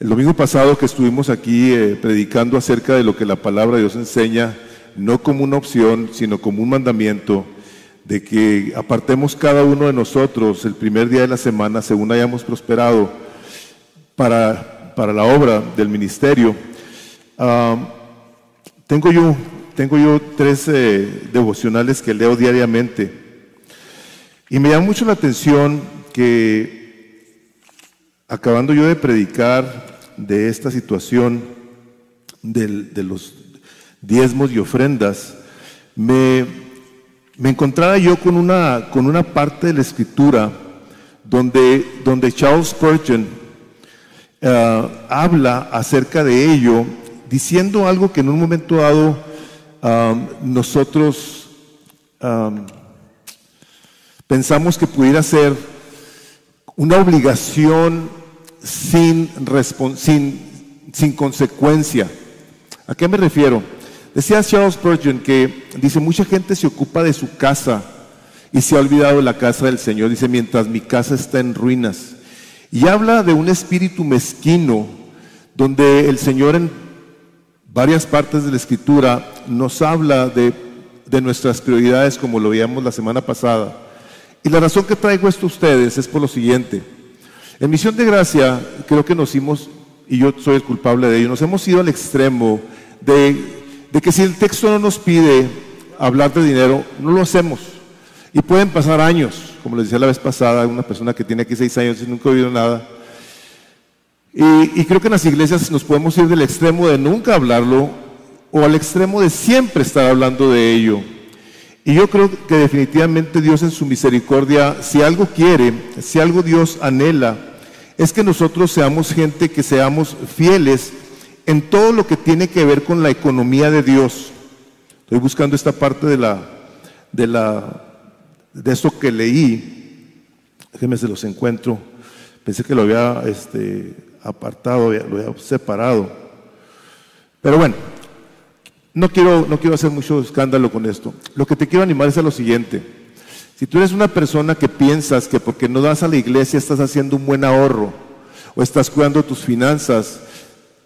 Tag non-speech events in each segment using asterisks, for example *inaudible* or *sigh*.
el domingo pasado que estuvimos aquí eh, predicando acerca de lo que la palabra de Dios enseña, no como una opción, sino como un mandamiento, de que apartemos cada uno de nosotros el primer día de la semana según hayamos prosperado para, para la obra del ministerio. tengo, yo, tengo yo tres eh, devocionales que leo diariamente y me llama mucho la atención que acabando yo de predicar de esta situación de los diezmos y ofrendas, me, encontraba yo con una, con una parte de la escritura donde, donde Charles Spurgeon eh, habla acerca de ello, diciendo algo que en un momento dado um, nosotros um, pensamos que pudiera ser una obligación sin, sin, sin consecuencia. ¿A qué me refiero? Decía Charles Spurgeon que dice, mucha gente se ocupa de su casa y se ha olvidado de la casa del Señor. Dice, mientras mi casa está en ruinas. Y habla de un espíritu mezquino donde el Señor en varias partes de la Escritura nos habla de, de nuestras prioridades como lo veíamos la semana pasada. Y la razón que traigo esto a ustedes es por lo siguiente. En Misión de Gracia creo que nos hicimos, y yo soy el culpable de ello, nos hemos ido al extremo de, que si el texto no nos pide hablar de dinero, no lo hacemos. Y pueden pasar años, como les decía la vez pasada, una persona que tiene aquí seis años y nunca ha oído nada. Y creo que en las iglesias nos podemos ir del extremo de nunca hablarlo o al extremo de siempre estar hablando de ello. Y yo creo que definitivamente Dios en su misericordia, si algo quiere, si algo Dios anhela, es que nosotros seamos gente que seamos fieles en todo lo que tiene que ver con la economía de Dios. Estoy buscando esta parte de la de la de eso que leí. Déjenme se los encuentro. Pensé que lo había este, apartado, lo había separado. Pero bueno, no quiero, no quiero hacer mucho escándalo con esto. Lo que te quiero animar es a lo siguiente. Si tú eres una persona que piensas que porque no das a la iglesia estás haciendo un buen ahorro o estás cuidando tus finanzas,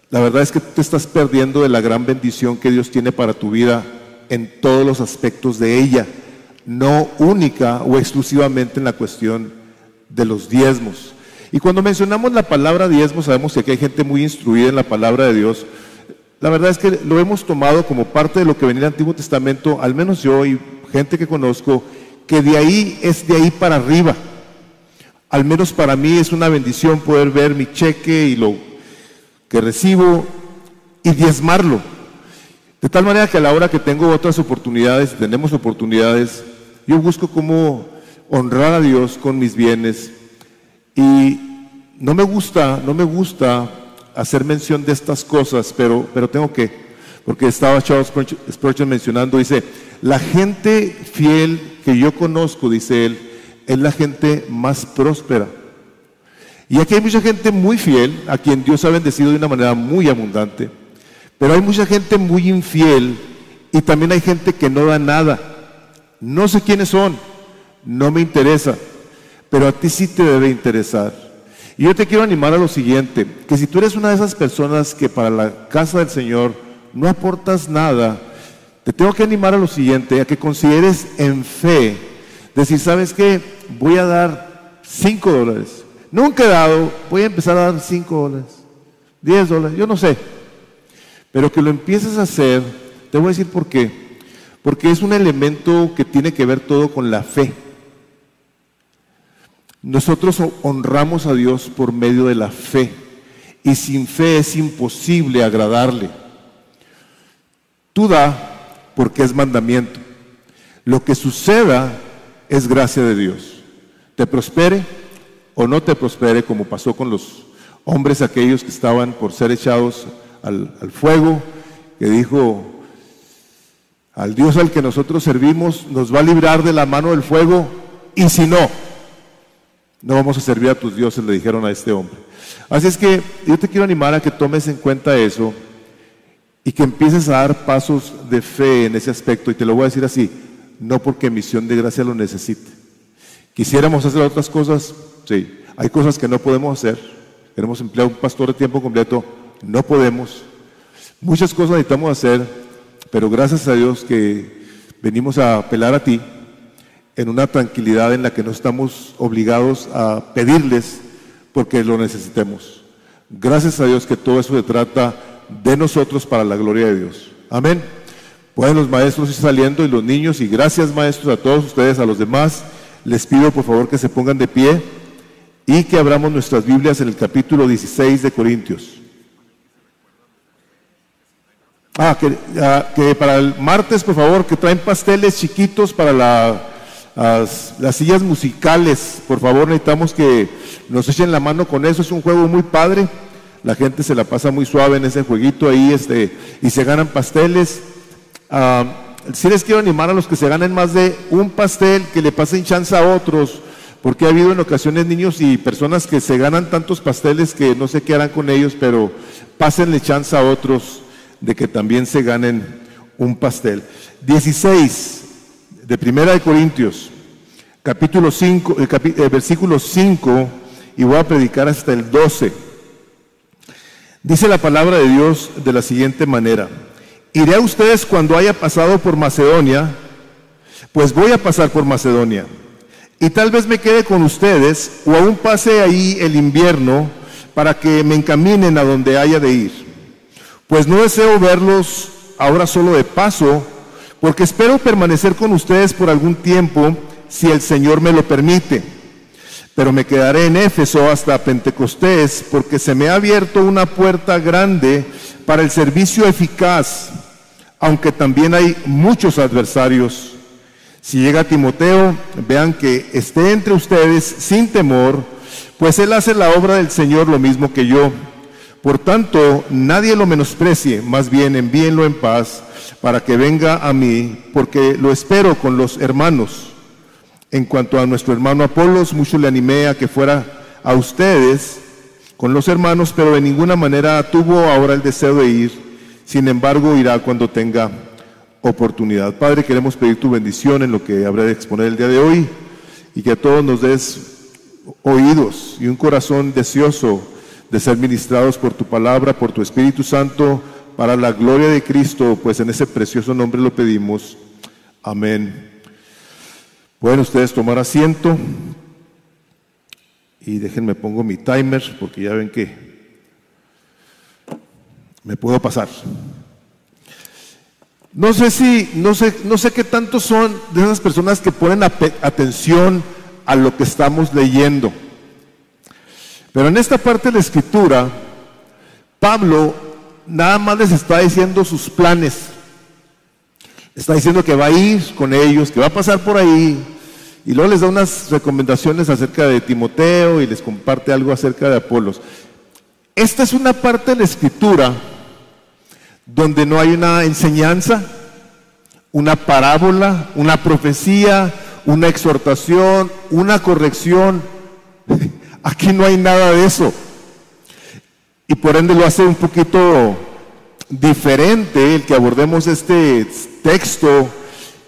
la verdad es que te estás perdiendo de la gran bendición que Dios tiene para tu vida en todos los aspectos de ella, no única o exclusivamente en la cuestión de los diezmos. Y cuando mencionamos la palabra diezmo, sabemos que aquí hay gente muy instruida en la palabra de Dios. La verdad es que lo hemos tomado como parte de lo que venía el Antiguo Testamento, al menos yo y gente que conozco, que de ahí es de ahí para arriba. Al menos para mí es una bendición poder ver mi cheque y lo que recibo y diezmarlo. De tal manera que a la hora que tengo otras oportunidades, tenemos oportunidades, yo busco cómo honrar a Dios con mis bienes. Y no me gusta, no me gusta hacer mención de estas cosas, pero, pero tengo que, porque estaba Charles Spurgeon mencionando, dice, la gente fiel que yo conozco, dice él, es la gente más próspera. Y aquí hay mucha gente muy fiel, a quien Dios ha bendecido de una manera muy abundante, pero hay mucha gente muy infiel y también hay gente que no da nada. No sé quiénes son, no me interesa, pero a ti sí te debe interesar. Y yo te quiero animar a lo siguiente, que si tú eres una de esas personas que para la casa del Señor no aportas nada, te tengo que animar a lo siguiente, a que consideres en fe, decir, ¿sabes qué? Voy a dar 5 dólares. Nunca he dado, voy a empezar a dar 5 dólares, 10 dólares, yo no sé. Pero que lo empieces a hacer, te voy a decir por qué. Porque es un elemento que tiene que ver todo con la fe. Nosotros honramos a Dios por medio de la fe. Y sin fe es imposible agradarle. Tú da porque es mandamiento. Lo que suceda es gracia de Dios. Te prospere o no te prospere, como pasó con los hombres aquellos que estaban por ser echados al, fuego, que dijo, al Dios al que nosotros servimos nos va a librar de la mano del fuego, y si no, no vamos a servir a tus dioses, le dijeron a este hombre. Así es que yo te quiero animar a que tomes en cuenta eso y que empieces a dar pasos de fe en ese aspecto. Y te lo voy a decir así, no porque misión de gracia lo necesite. Quisiéramos hacer otras cosas, sí. Hay cosas que no podemos hacer, queremos emplear un pastor de tiempo completo, no podemos. Muchas cosas necesitamos hacer, pero gracias a Dios que venimos a apelar a ti en una tranquilidad en la que no estamos obligados a pedirles porque lo necesitemos. Gracias a Dios que todo eso se trata de nosotros para la gloria de Dios. Amén. Pueden los maestros ir saliendo y los niños, y gracias maestros a todos ustedes, a los demás, les pido por favor que se pongan de pie y que abramos nuestras Biblias en el capítulo 16 de Corintios. Ah, que, para el martes, por favor, que traen pasteles chiquitos para las, las, sillas musicales. Por favor, necesitamos que nos echen la mano con eso. Es un juego muy padre. La gente se la pasa muy suave en ese jueguito ahí este, y se ganan pasteles. Ah, si les quiero animar a los que se ganen más de un pastel, que le pasen chance a otros, porque ha habido en ocasiones niños y personas que se ganan tantos pasteles que no sé qué harán con ellos, pero pásenle chance a otros de que también se ganen un pastel. 16 de Primera de Corintios, capítulo 5, el, el versículo 5, y voy a predicar hasta el 12. Dice la palabra de Dios de la siguiente manera: Iré a ustedes cuando haya pasado por Macedonia, pues voy a pasar por Macedonia. Y tal vez me quede con ustedes o aún pase ahí el invierno para que me encaminen a donde haya de ir pues no deseo verlos ahora solo de paso, porque espero permanecer con ustedes por algún tiempo, si el Señor me lo permite. Pero me quedaré en Éfeso hasta Pentecostés, porque se me ha abierto una puerta grande para el servicio eficaz, aunque también hay muchos adversarios. Si llega Timoteo, vean que esté entre ustedes sin temor, pues él hace la obra del Señor lo mismo que yo. Por tanto, nadie lo menosprecie, más bien envíenlo en paz para que venga a mí, porque lo espero con los hermanos. En cuanto a nuestro hermano Apolos, mucho le animé a que fuera a ustedes con los hermanos, pero de ninguna manera tuvo ahora el deseo de ir. Sin embargo, irá cuando tenga oportunidad. Padre, queremos pedir tu bendición en lo que habrá de exponer el día de hoy y que a todos nos des oídos y un corazón deseoso de ser ministrados por tu palabra, por tu Espíritu Santo, para la gloria de Cristo, pues en ese precioso nombre lo pedimos. Amén. Pueden ustedes tomar asiento y déjenme pongo mi timer porque ya ven que me puedo pasar. No sé si, no sé, no sé qué tanto son de esas personas que ponen atención a lo que estamos leyendo. Pero en esta parte de la escritura, Pablo nada más les está diciendo sus planes. Está diciendo que va a ir con ellos, que va a pasar por ahí. Y luego les da unas recomendaciones acerca de Timoteo y les comparte algo acerca de Apolos. Esta es una parte de la escritura donde no hay una enseñanza, una parábola, una profecía, una exhortación, una corrección. *laughs* Aquí no hay nada de eso. Y por ende lo hace un poquito diferente el que abordemos este texto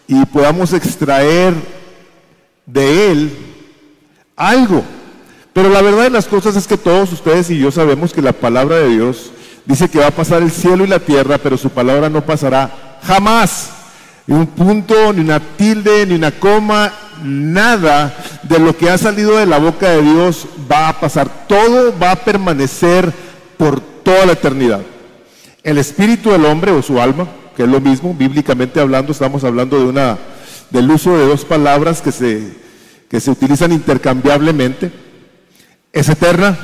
y podamos extraer de él algo. Pero la verdad de las cosas es que todos ustedes y yo sabemos que la palabra de Dios dice que va a pasar el cielo y la tierra, pero su palabra no pasará jamás. Ni un punto, ni una tilde, ni una coma, nada de lo que ha salido de la boca de Dios va a pasar. Todo va a permanecer por toda la eternidad. El espíritu del hombre o su alma, que es lo mismo, bíblicamente hablando, estamos hablando de una, del uso de dos palabras que se, que se utilizan intercambiablemente, es eterna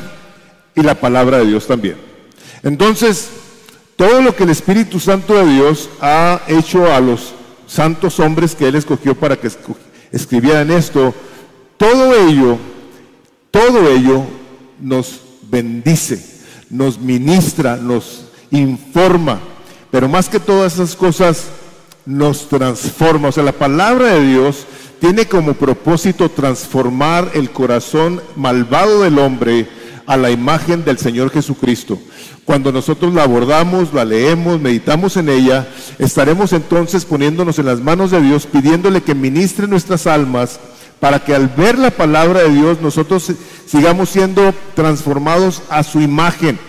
y la palabra de Dios también. Entonces, todo lo que el Espíritu Santo de Dios ha hecho a los santos hombres que Él escogió para que escribieran esto, todo ello, todo ello nos bendice, nos ministra, nos informa, pero más que todas esas cosas, nos transforma. O sea, la palabra de Dios tiene como propósito transformar el corazón malvado del hombre a la imagen del Señor Jesucristo. Cuando nosotros la abordamos, la leemos, meditamos en ella, estaremos entonces poniéndonos en las manos de Dios, pidiéndole que ministre nuestras almas para que al ver la palabra de Dios nosotros sigamos siendo transformados a su imagen.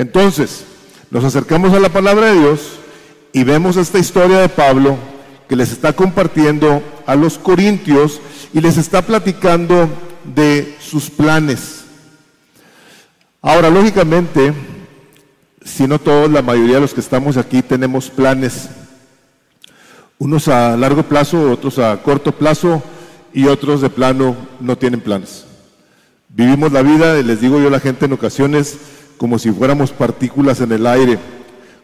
Entonces, nos acercamos a la palabra de Dios y vemos esta historia de Pablo que les está compartiendo a los corintios y les está platicando de sus planes. Ahora, lógicamente, si no todos, la mayoría de los que estamos aquí tenemos planes, unos a largo plazo, otros a corto plazo y otros de plano no tienen planes. Vivimos la vida, les digo yo a la gente en ocasiones, como si fuéramos partículas en el aire.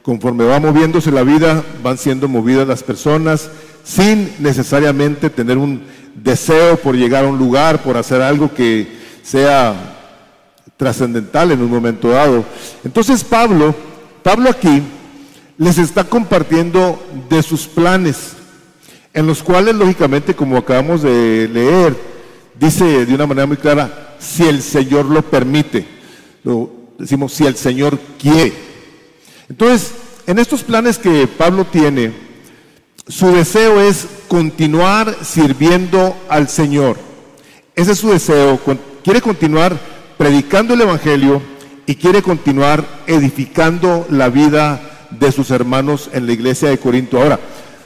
Conforme va moviéndose la vida, van siendo movidas las personas sin necesariamente tener un deseo por llegar a un lugar, por hacer algo que sea trascendental en un momento dado. Entonces Pablo, Pablo aquí les está compartiendo de sus planes, en los cuales lógicamente, como acabamos de leer, dice de una manera muy clara, si el Señor lo permite, decimos si el Señor quiere. Entonces, en estos planes que Pablo tiene, su deseo es continuar sirviendo al Señor. Ese es su deseo, quiere continuar predicando el Evangelio y quiere continuar edificando la vida de sus hermanos en la iglesia de Corinto. Ahora,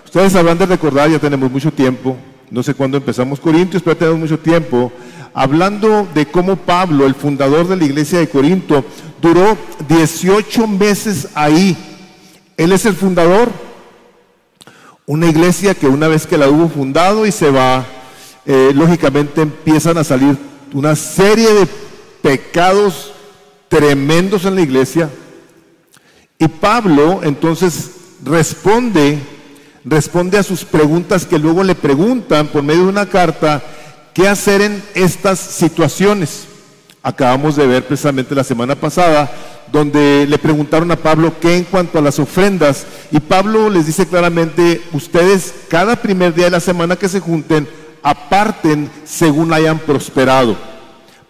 ustedes habrán de recordar, ya tenemos mucho tiempo, no sé cuándo empezamos Corintios, pero tenemos mucho tiempo, hablando de cómo Pablo, el fundador de la iglesia de Corinto, duró 18 meses ahí. Él es el fundador. Una iglesia que una vez que la hubo fundado y se va, eh, lógicamente empiezan a salir una serie de pecados tremendos en la iglesia. Y Pablo entonces responde, responde a sus preguntas que luego le preguntan por medio de una carta, ¿qué hacer en estas situaciones? Acabamos de ver precisamente la semana pasada, donde le preguntaron a Pablo qué en cuanto a las ofrendas, y Pablo les dice claramente, ustedes cada primer día de la semana que se junten, aparten según hayan prosperado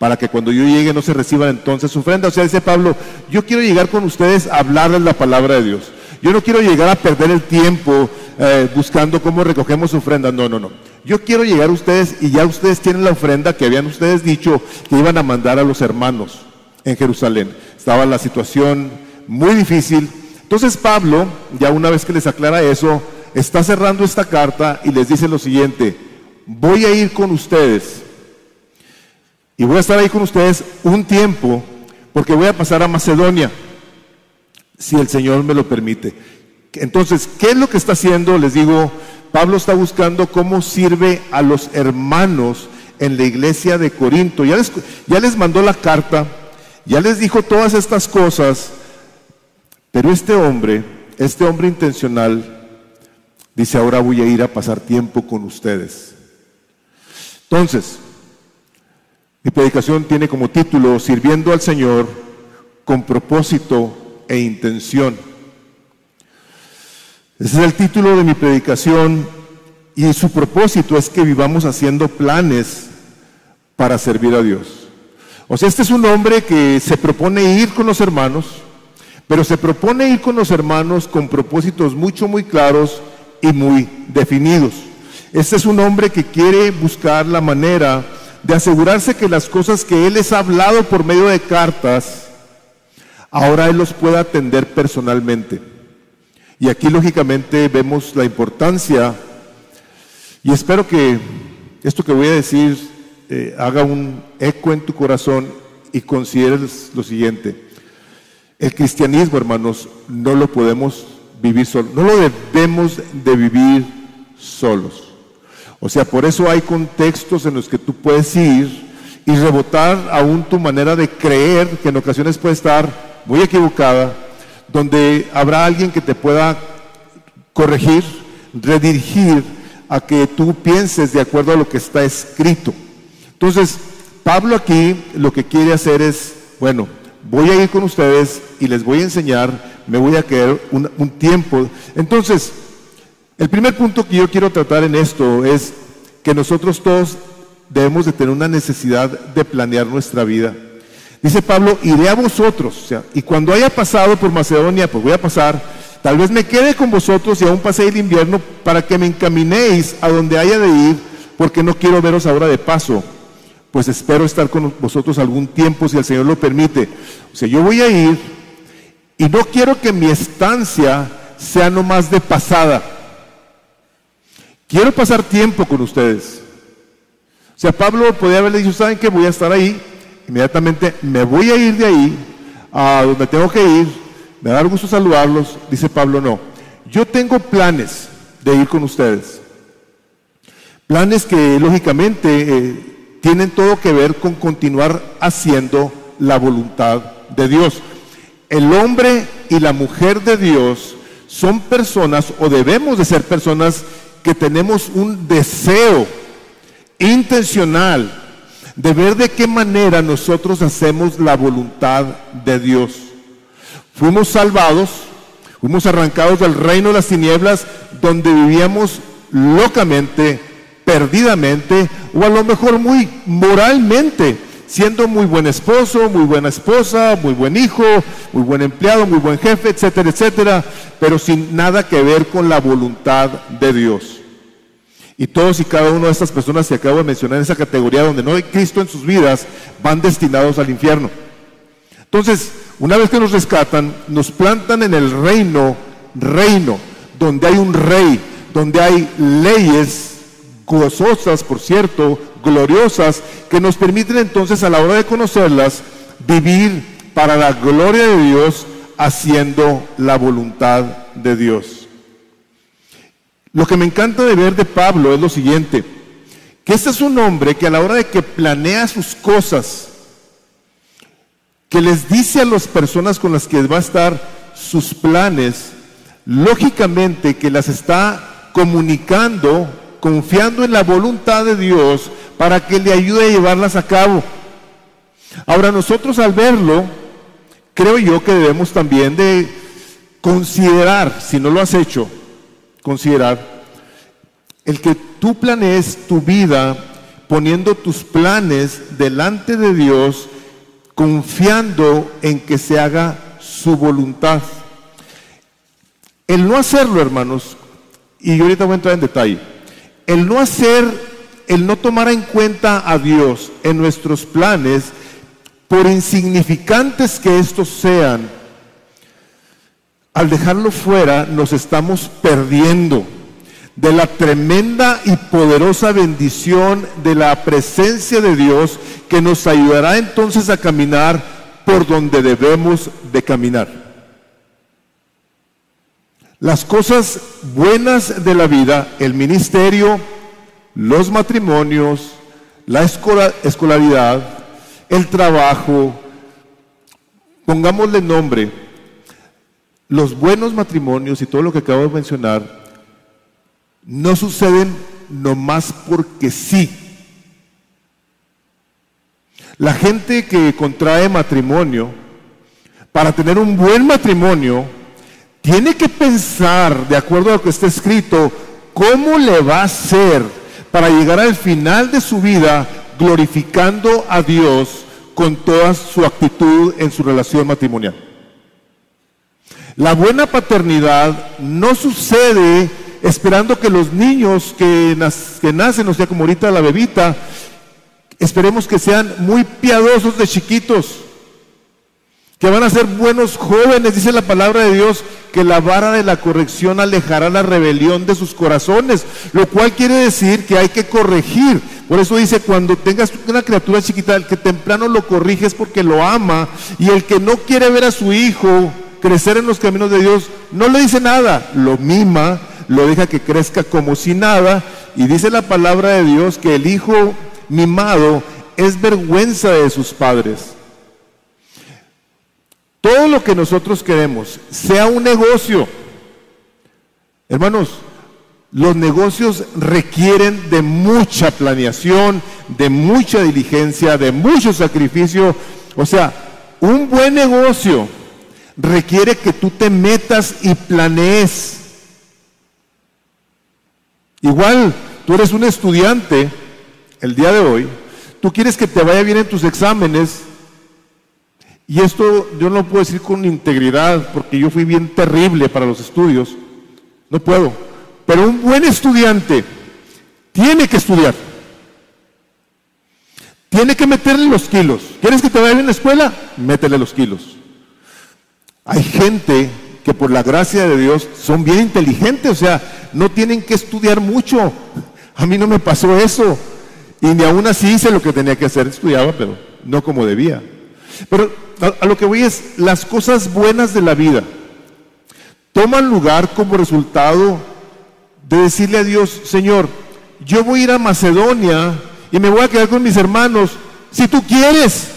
para que cuando yo llegue no se reciban entonces ofrenda. O sea, dice Pablo, yo quiero llegar con ustedes a hablarles la palabra de Dios. Yo no quiero llegar a perder el tiempo eh, buscando cómo recogemos ofrendas. No, no, no. Yo quiero llegar a ustedes y ya ustedes tienen la ofrenda que habían ustedes dicho que iban a mandar a los hermanos en Jerusalén. Estaba la situación muy difícil. Entonces Pablo, ya una vez que les aclara eso, está cerrando esta carta y les dice lo siguiente, voy a ir con ustedes y voy a estar ahí con ustedes un tiempo porque voy a pasar a Macedonia, si el Señor me lo permite. Entonces, ¿qué es lo que está haciendo? Les digo, Pablo está buscando cómo sirve a los hermanos en la iglesia de Corinto. Ya les, mandó la carta, ya les dijo todas estas cosas, pero este hombre, este hombre intencional, dice, ahora voy a ir a pasar tiempo con ustedes. Entonces, mi predicación tiene como título Sirviendo al Señor con propósito e intención. Ese es el título de mi predicación y su propósito es que vivamos haciendo planes para servir a Dios. O sea, este es un hombre que se propone ir con los hermanos, pero se propone ir con los hermanos con propósitos mucho, muy claros y muy definidos. Este es un hombre que quiere buscar la manera de asegurarse que las cosas que Él les ha hablado por medio de cartas, ahora Él los pueda atender personalmente. Y aquí lógicamente vemos la importancia, y espero que esto que voy a decir eh, haga un eco en tu corazón y consideres lo siguiente. El cristianismo, hermanos, no lo podemos vivir solos, no lo debemos de vivir solos. O sea, por eso hay contextos en los que tú puedes ir y rebotar aún tu manera de creer, que en ocasiones puede estar muy equivocada, donde habrá alguien que te pueda corregir, redirigir a que tú pienses de acuerdo a lo que está escrito. Entonces, Pablo aquí lo que quiere hacer es, bueno, voy a ir con ustedes y les voy a enseñar, me voy a quedar un, un tiempo. Entonces, el primer punto que yo quiero tratar en esto es que nosotros todos debemos de tener una necesidad de planear nuestra vida. Dice Pablo, iré a vosotros, o sea, y cuando haya pasado por Macedonia, pues voy a pasar, tal vez me quede con vosotros y aún pasé el invierno para que me encaminéis a donde haya de ir, porque no quiero veros ahora de paso, pues espero estar con vosotros algún tiempo si el Señor lo permite. O sea, yo voy a ir y no quiero que mi estancia sea nomás de pasada. Quiero pasar tiempo con ustedes. O sea, Pablo podía haberle dicho, ¿saben qué? Voy a estar ahí. Inmediatamente me voy a ir de ahí a donde tengo que ir. Me da gusto saludarlos. Dice Pablo, no. Yo tengo planes de ir con ustedes. Planes que lógicamente eh, tienen todo que ver con continuar haciendo la voluntad de Dios. El hombre y la mujer de Dios son personas o debemos de ser personas que tenemos un deseo intencional de ver de qué manera nosotros hacemos la voluntad de Dios. Fuimos salvados, fuimos arrancados del reino de las tinieblas donde vivíamos locamente, perdidamente, o a lo mejor muy moralmente, siendo muy buen esposo, muy buena esposa, muy buen hijo, muy buen empleado, muy buen jefe, etcétera, etcétera, pero sin nada que ver con la voluntad de Dios. Y todos y cada una de estas personas que acabo de mencionar en esa categoría donde no hay Cristo en sus vidas, van destinados al infierno. Entonces, una vez que nos rescatan, nos plantan en el reino, reino, donde hay un rey, donde hay leyes gozosas, por cierto, gloriosas, que nos permiten entonces a la hora de conocerlas, vivir para la gloria de Dios, haciendo la voluntad de Dios. Lo que me encanta de ver de Pablo es lo siguiente, que este es un hombre que a la hora de que planea sus cosas, que les dice a las personas con las que va a estar sus planes, lógicamente que las está comunicando confiando en la voluntad de Dios para que le ayude a llevarlas a cabo. Ahora nosotros al verlo, creo yo que debemos también de considerar, si no lo has hecho, considerar el que tú planees tu vida poniendo tus planes delante de Dios, confiando en que se haga su voluntad. El no hacerlo, hermanos, y yo ahorita voy a entrar en detalle, el no hacer, el no tomar en cuenta a Dios en nuestros planes, por insignificantes que estos sean, al dejarlo fuera nos estamos perdiendo de la tremenda y poderosa bendición de la presencia de Dios que nos ayudará entonces a caminar por donde debemos de caminar. Las cosas buenas de la vida, el ministerio, los matrimonios, la escolaridad, el trabajo, pongámosle nombre, los buenos matrimonios y todo lo que acabo de mencionar, no suceden nomás porque sí. La gente que contrae matrimonio, para tener un buen matrimonio, tiene que pensar, de acuerdo a lo que está escrito, cómo le va a hacer para llegar al final de su vida glorificando a Dios con toda su actitud en su relación matrimonial. La buena paternidad no sucede esperando que los niños que, nacen, o sea, como ahorita la bebita, esperemos que sean muy piadosos de chiquitos que van a ser buenos jóvenes, dice la palabra de Dios, que la vara de la corrección alejará la rebelión de sus corazones, lo cual quiere decir que hay que corregir. Por eso dice, cuando tengas una criatura chiquita, el que temprano lo corriges porque lo ama, y el que no quiere ver a su hijo crecer en los caminos de Dios, no le dice nada, lo mima, lo deja que crezca como si nada, y dice la palabra de Dios que el hijo mimado es vergüenza de sus padres. Todo lo que nosotros queremos, sea un negocio, hermanos, los negocios requieren de mucha planeación, de mucha diligencia, de mucho sacrificio. O sea, un buen negocio requiere que tú te metas y planees. Igual, tú eres un estudiante el día de hoy, tú quieres que te vaya bien en tus exámenes, y esto yo no puedo decir con integridad porque yo fui bien terrible para los estudios. No puedo. Pero un buen estudiante tiene que estudiar. Tiene que meterle los kilos. ¿Quieres que te vaya bien en la escuela? Métele los kilos. Hay gente que por la gracia de Dios son bien inteligentes, o sea, no tienen que estudiar mucho. A mí no me pasó eso. Y ni aún así hice lo que tenía que hacer, estudiaba, pero no como debía. Pero a, lo que voy es, las cosas buenas de la vida toman lugar como resultado de decirle a Dios, Señor, yo voy a ir a Macedonia y me voy a quedar con mis hermanos, si tú quieres.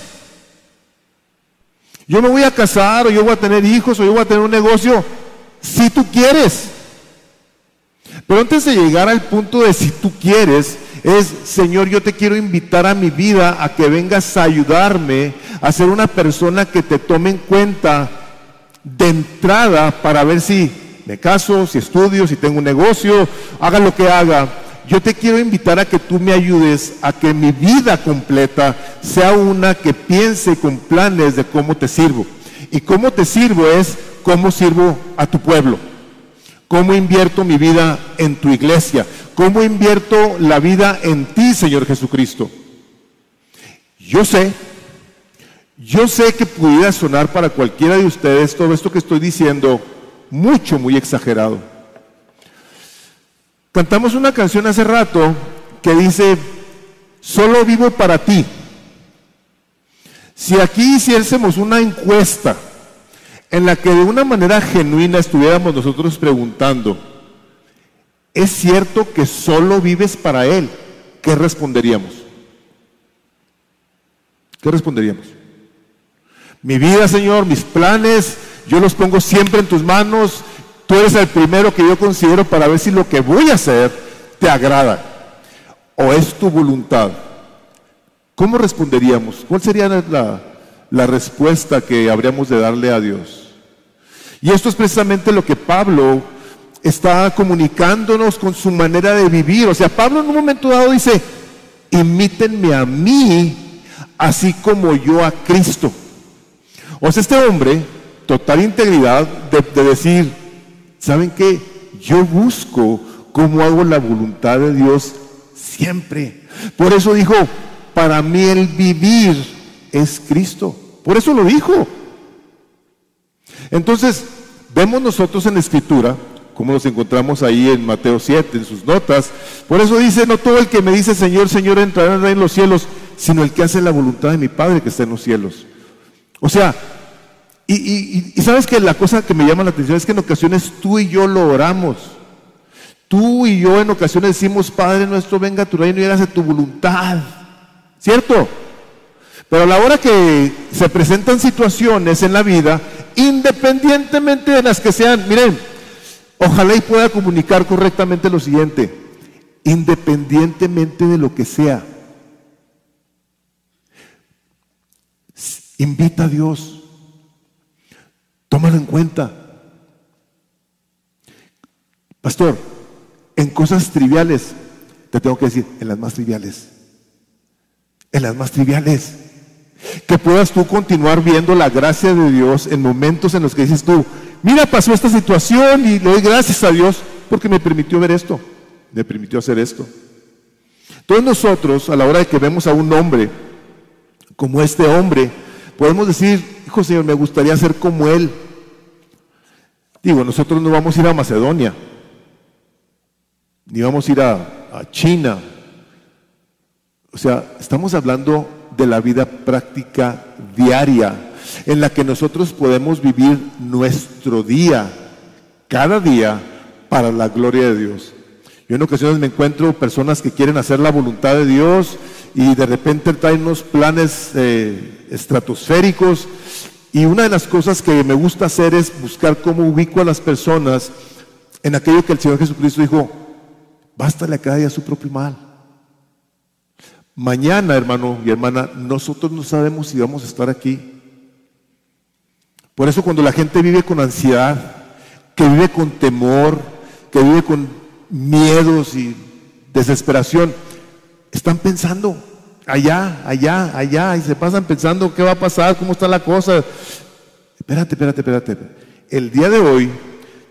Yo me voy a casar o yo voy a tener hijos o yo voy a tener un negocio, si tú quieres. Pero antes de llegar al punto de si tú quieres, es, Señor, yo te quiero invitar a mi vida a que vengas a ayudarme a ser una persona que te tome en cuenta de entrada para ver si me caso, si estudio, si tengo un negocio, haga lo que haga. Yo te quiero invitar a que tú me ayudes a que mi vida completa sea una que piense con planes de cómo te sirvo. Y cómo te sirvo es cómo sirvo a tu pueblo. ¿Cómo invierto mi vida en tu iglesia? ¿Cómo invierto la vida en ti, Señor Jesucristo? Yo sé, yo sé que pudiera sonar para cualquiera de ustedes todo esto que estoy diciendo mucho, muy exagerado. Cantamos una canción hace rato que dice, solo vivo para ti. Si aquí hiciésemos una encuesta, en la que de una manera genuina estuviéramos nosotros preguntando, ¿es cierto que solo vives para Él? ¿Qué responderíamos? ¿Qué responderíamos? Mi vida, Señor, mis planes, yo los pongo siempre en tus manos. Tú eres el primero que yo considero para ver si lo que voy a hacer te agrada o es tu voluntad. ¿Cómo responderíamos? ¿Cuál sería la, la respuesta que habríamos de darle a Dios? Y esto es precisamente lo que Pablo está comunicándonos con su manera de vivir. O sea, Pablo en un momento dado dice, imítenme a mí, así como yo a Cristo. O sea, este hombre, total integridad de, de decir, ¿saben qué? Yo busco cómo hago la voluntad de Dios siempre. Por eso dijo, para mí el vivir es Cristo. Por eso lo dijo. Entonces, vemos nosotros en la escritura, como nos encontramos ahí en Mateo 7, en sus notas, por eso dice, no todo el que me dice Señor, Señor entrará en los cielos, sino el que hace la voluntad de mi Padre que está en los cielos. O sea, y, sabes que la cosa que me llama la atención es que en ocasiones tú y yo lo oramos. Tú y yo en ocasiones decimos, Padre nuestro, venga tu reino y hágase tu voluntad. ¿Cierto? Pero a la hora que se presentan situaciones en la vida independientemente de las que sean, miren, ojalá y pueda comunicar correctamente lo siguiente, independientemente de lo que sea, invita a Dios, tómalo en cuenta. Pastor, en cosas triviales, te tengo que decir, en las más triviales, en las más triviales. Que puedas tú continuar viendo la gracia de Dios en momentos en los que dices tú, mira, pasó esta situación y le doy gracias a Dios porque me permitió ver esto, me permitió hacer esto. Todos nosotros, a la hora de que vemos a un hombre como este hombre, podemos decir, hijo Señor, me gustaría ser como él. Digo, nosotros no vamos a ir a Macedonia, ni vamos a ir a, China. O sea, estamos hablando de la vida práctica diaria, en la que nosotros podemos vivir nuestro día, cada día, para la gloria de Dios. Yo en ocasiones me encuentro personas que quieren hacer la voluntad de Dios y de repente traen unos planes eh, estratosféricos y una de las cosas que me gusta hacer es buscar cómo ubico a las personas en aquello que el Señor Jesucristo dijo, bástale a cada día su propio mal. Mañana, hermano y hermana, nosotros no sabemos si vamos a estar aquí. Por eso cuando la gente vive con ansiedad, que vive con temor, que vive con miedos y desesperación, están pensando allá, allá, allá, y se pasan pensando qué va a pasar, cómo está la cosa. Espérate, espérate, espérate. El día de hoy,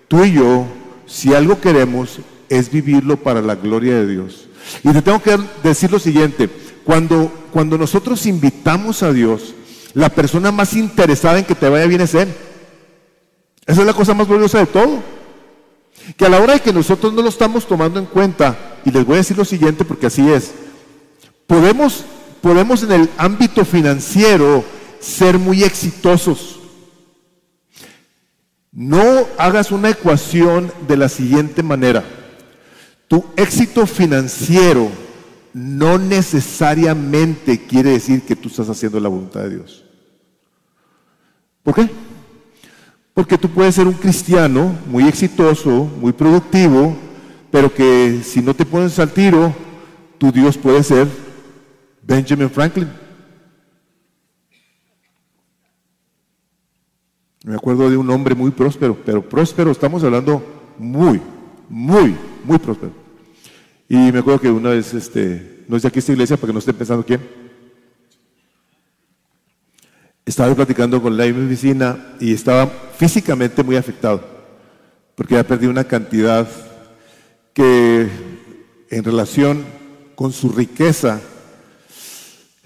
tú y yo, si algo queremos, es vivirlo para la gloria de Dios. Y te tengo que decir lo siguiente, cuando, cuando nosotros invitamos a Dios, la persona más interesada en que te vaya bien es Él. Esa es la cosa más gloriosa de todo. Que a la hora de que nosotros no lo estamos tomando en cuenta, y les voy a decir lo siguiente porque así es, podemos, podemos en el ámbito financiero ser muy exitosos. No hagas una ecuación de la siguiente manera. Tu éxito financiero no necesariamente quiere decir que tú estás haciendo la voluntad de Dios. ¿Por qué? Porque tú puedes ser un cristiano muy exitoso, muy productivo, pero que si no te pones al tiro, tu Dios puede ser Benjamin Franklin. Me acuerdo de un hombre muy próspero, pero próspero, estamos hablando muy, muy, muy próspero. Y me acuerdo que una vez, este, no es de aquí esta iglesia para que no estén pensando quién. Estaba platicando con la oficina y estaba físicamente muy afectado, porque había perdido una cantidad que en relación con su riqueza,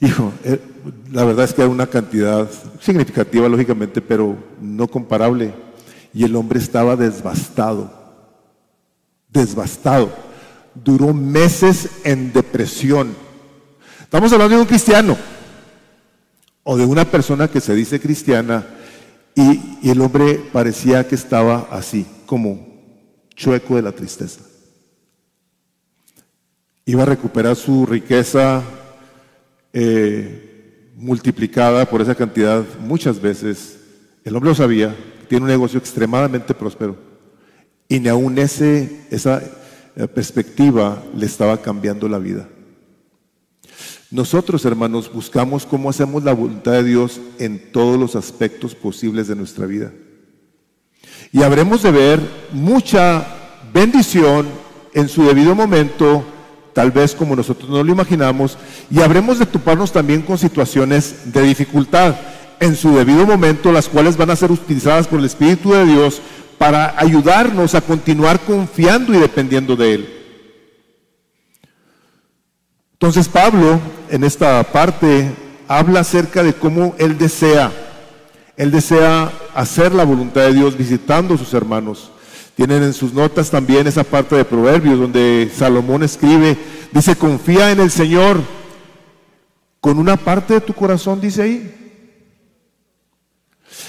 hijo, eh, la verdad es que era una cantidad significativa, lógicamente, pero no comparable. Y el hombre estaba desbastado, desbastado. Duró meses en depresión. Estamos hablando de un cristiano o de una persona que se dice cristiana y, el hombre parecía que estaba así, como chueco de la tristeza. Iba a recuperar su riqueza eh, multiplicada por esa cantidad muchas veces. El hombre lo sabía, tiene un negocio extremadamente próspero y ni aún esa eh, perspectiva le estaba cambiando la vida. Nosotros, hermanos, buscamos cómo hacemos la voluntad de Dios en todos los aspectos posibles de nuestra vida. Y habremos de ver mucha bendición en su debido momento, tal vez como nosotros no lo imaginamos, y habremos de toparnos también con situaciones de dificultad en su debido momento, las cuales van a ser utilizadas por el Espíritu de Dios para ayudarnos a continuar confiando y dependiendo de Él. Entonces Pablo en esta parte habla acerca de cómo él desea, él desea hacer la voluntad de Dios visitando a sus hermanos. Tienen en sus notas también esa parte de Proverbios donde Salomón escribe, dice, confía en el Señor con una parte de tu corazón, dice ahí.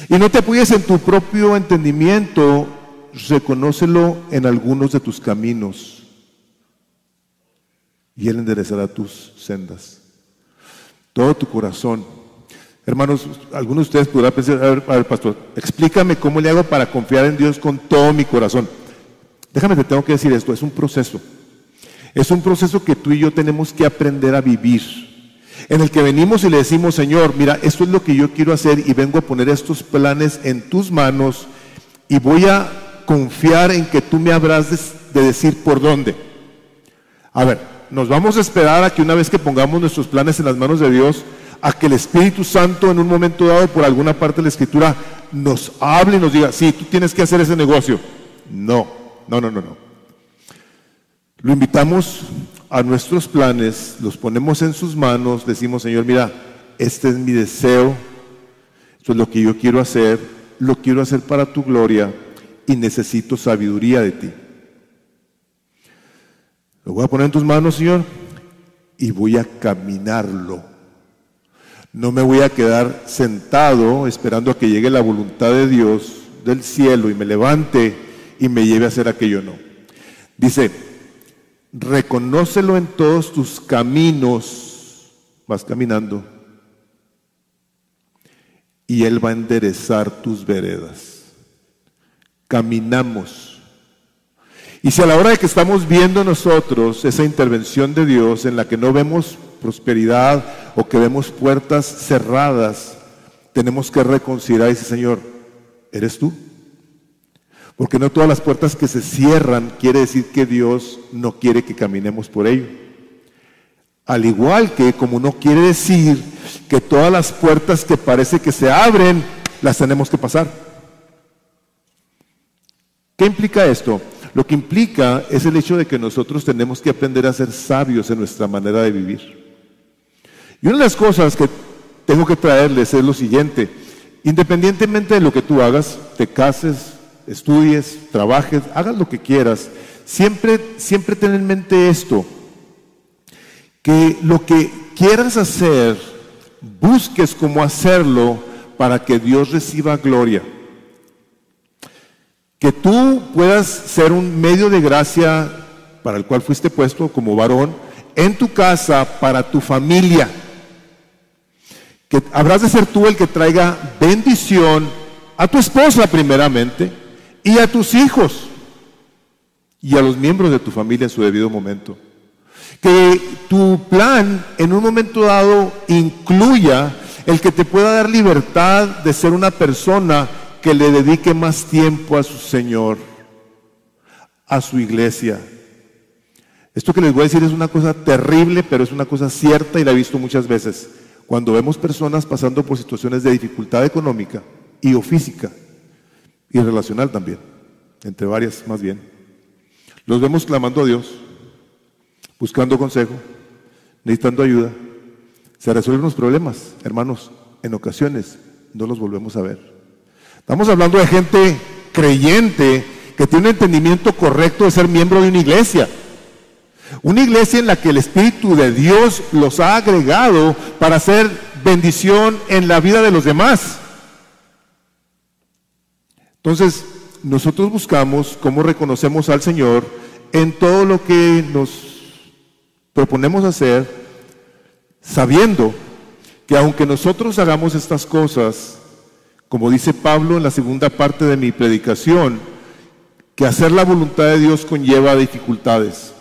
Y no te apoyes en tu propio entendimiento, reconócelo en algunos de tus caminos y Él enderezará tus sendas. Todo tu corazón. Hermanos, algunos de ustedes podrán pensar, a ver, a ver, pastor, explícame cómo le hago para confiar en Dios con todo mi corazón. Déjame, te tengo que decir esto, es un proceso. Es un proceso que tú y yo tenemos que aprender a vivir. En el que venimos y le decimos, Señor, mira, esto es lo que yo quiero hacer y vengo a poner estos planes en tus manos y voy a confiar en que tú me habrás de, de decir por dónde. A ver, nos vamos a esperar a que una vez que pongamos nuestros planes en las manos de Dios, a que el Espíritu Santo en un momento dado por alguna parte de la Escritura nos hable y nos diga, sí, tú tienes que hacer ese negocio. No, no, no, no, no. Lo invitamos a nuestros planes, los ponemos en sus manos, decimos, Señor, mira, este es mi deseo, esto es lo que yo quiero hacer, lo quiero hacer para tu gloria y necesito sabiduría de ti. Lo voy a poner en tus manos, Señor, y voy a caminarlo. No me voy a quedar sentado esperando a que llegue la voluntad de Dios del cielo y me levante y me lleve a hacer aquello. No. Dice, reconócelo en todos tus caminos. Vas caminando. Y Él va a enderezar tus veredas. Caminamos y si a la hora de que estamos viendo nosotros esa intervención de Dios en la que no vemos prosperidad o que vemos puertas cerradas, tenemos que reconsiderar y decir, Señor, ¿eres tú? Porque no todas las puertas que se cierran quiere decir que Dios no quiere que caminemos por ello. Al igual que como no quiere decir que todas las puertas que parece que se abren, las tenemos que pasar. ¿Qué implica esto? Lo que implica es el hecho de que nosotros tenemos que aprender a ser sabios en nuestra manera de vivir. Y una de las cosas que tengo que traerles es lo siguiente. Independientemente de lo que tú hagas, te cases, estudies, trabajes, hagas lo que quieras, siempre, siempre ten en mente esto, que lo que quieras hacer, busques cómo hacerlo para que Dios reciba gloria. Que tú puedas ser un medio de gracia para el cual fuiste puesto como varón en tu casa, para tu familia. Que habrás de ser tú el que traiga bendición a tu esposa primeramente y a tus hijos y a los miembros de tu familia en su debido momento. Que tu plan en un momento dado incluya el que te pueda dar libertad de ser una persona que le dedique más tiempo a su Señor, a su iglesia. Esto que les voy a decir es una cosa terrible, pero es una cosa cierta y la he visto muchas veces. Cuando vemos personas pasando por situaciones de dificultad económica y o física y relacional también, entre varias más bien, los vemos clamando a Dios, buscando consejo, necesitando ayuda, se resuelven los problemas, hermanos, en ocasiones no los volvemos a ver. Estamos hablando de gente creyente que tiene un entendimiento correcto de ser miembro de una iglesia. Una iglesia en la que el Espíritu de Dios los ha agregado para hacer bendición en la vida de los demás. Entonces, nosotros buscamos cómo reconocemos al Señor en todo lo que nos proponemos hacer sabiendo que aunque nosotros hagamos estas cosas, como dice Pablo en la segunda parte de mi predicación, que hacer la voluntad de Dios conlleva dificultades.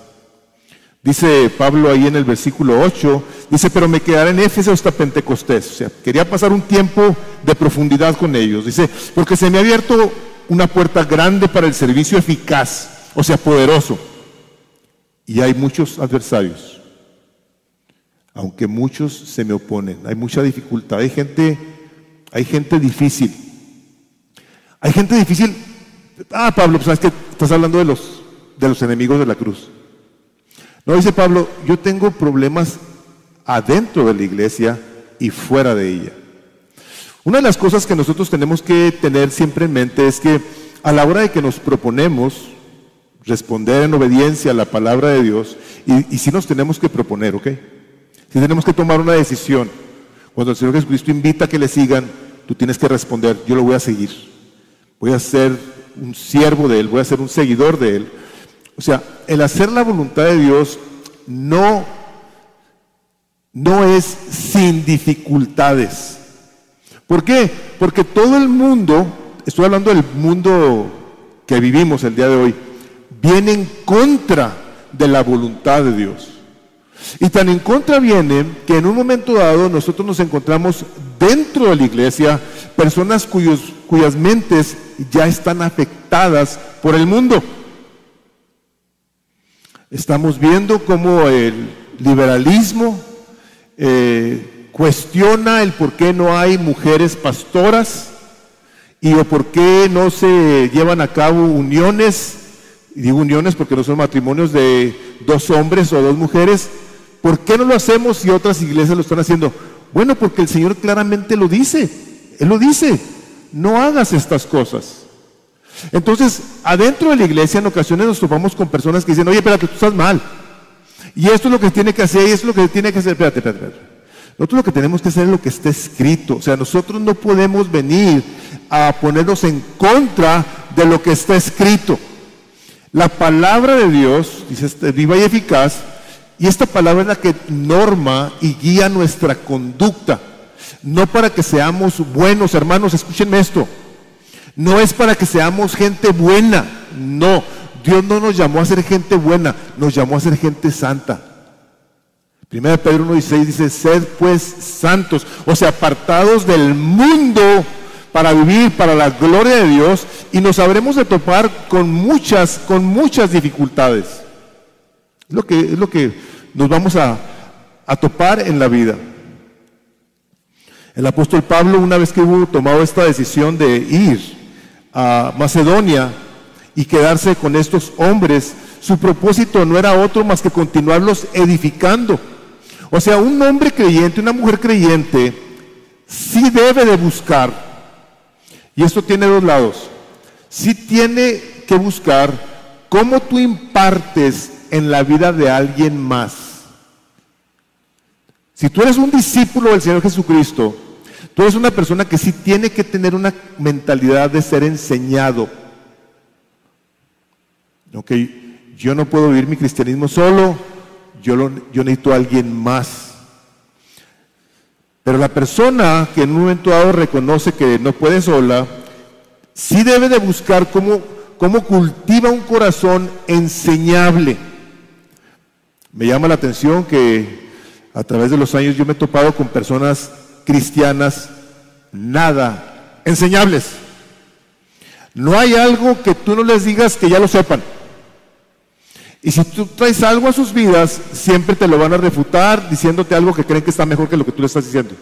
Dice Pablo ahí en el versículo 8, dice, pero me quedaré en Éfeso hasta Pentecostés. O sea, quería pasar un tiempo de profundidad con ellos. Dice, porque se me ha abierto una puerta grande para el servicio eficaz, o sea, poderoso. Y hay muchos adversarios aunque muchos se me oponen. Hay mucha dificultad, hay gente, hay gente difícil. Hay gente difícil. Ah, Pablo, pues sabes que estás hablando de los, de los enemigos de la cruz. No, dice Pablo, yo tengo problemas adentro de la iglesia y fuera de ella. Una de las cosas que nosotros tenemos que tener siempre en mente es que a la hora de que nos proponemos responder en obediencia a la palabra de Dios, y, si nos tenemos que proponer, ¿ok? Si tenemos que tomar una decisión, cuando el Señor Jesucristo invita a que le sigan, tú tienes que responder, yo lo voy a seguir. Voy a ser un siervo de Él, voy a ser un seguidor de Él. O sea, el hacer la voluntad de Dios no, no es sin dificultades. ¿Por qué? Porque todo el mundo, estoy hablando del mundo que vivimos el día de hoy, viene en contra de la voluntad de Dios. Y tan en contra viene que en un momento dado nosotros nos encontramos dentro de la iglesia personas cuyos, cuyas mentes ya están afectadas por el mundo. Estamos viendo cómo el liberalismo eh, cuestiona el por qué no hay mujeres pastoras y o por qué no se llevan a cabo uniones, y digo uniones porque no son matrimonios de dos hombres o dos mujeres, ¿Por qué no lo hacemos si otras iglesias lo están haciendo? Bueno, porque el Señor claramente lo dice. Él lo dice. No hagas estas cosas. Entonces, adentro de la iglesia en ocasiones nos topamos con personas que dicen, oye, espérate, tú estás mal. Y esto es lo que tiene que hacer, y esto es lo que tiene que hacer. Espérate, espérate, espérate. Nosotros lo que tenemos que hacer es lo que está escrito. O sea, nosotros no podemos venir a ponernos en contra de lo que está escrito. La palabra de Dios, dice, este, viva y eficaz, y esta palabra es la que norma y guía nuestra conducta. No para que seamos buenos, hermanos, escúchenme esto. No es para que seamos gente buena. No, Dios no nos llamó a ser gente buena, nos llamó a ser gente santa. Primera Pedro 1.16 dice, sed pues santos, o sea, apartados del mundo para vivir para la gloria de Dios y nos habremos de topar con muchas, con muchas dificultades. Es lo que, es lo que nos vamos a, a topar en la vida. El apóstol Pablo, una vez que hubo tomado esta decisión de ir a Macedonia y quedarse con estos hombres, su propósito no era otro más que continuarlos edificando. O sea, un hombre creyente, una mujer creyente, sí debe de buscar, y esto tiene dos lados, sí tiene que buscar cómo tú impartes en la vida de alguien más. Si tú eres un discípulo del Señor Jesucristo, tú eres una persona que sí tiene que tener una mentalidad de ser enseñado. Ok, yo no puedo vivir mi cristianismo solo, yo, yo necesito a alguien más. Pero la persona que en un momento dado reconoce que no puede sola, sí debe de buscar cómo, cómo cultiva un corazón enseñable. Me llama la atención que a través de los años yo me he topado con personas cristianas nada enseñables. No hay algo que tú no les digas que ya lo sepan. Y si tú traes algo a sus vidas, siempre te lo van a refutar diciéndote algo que creen que está mejor que lo que tú le estás diciendo.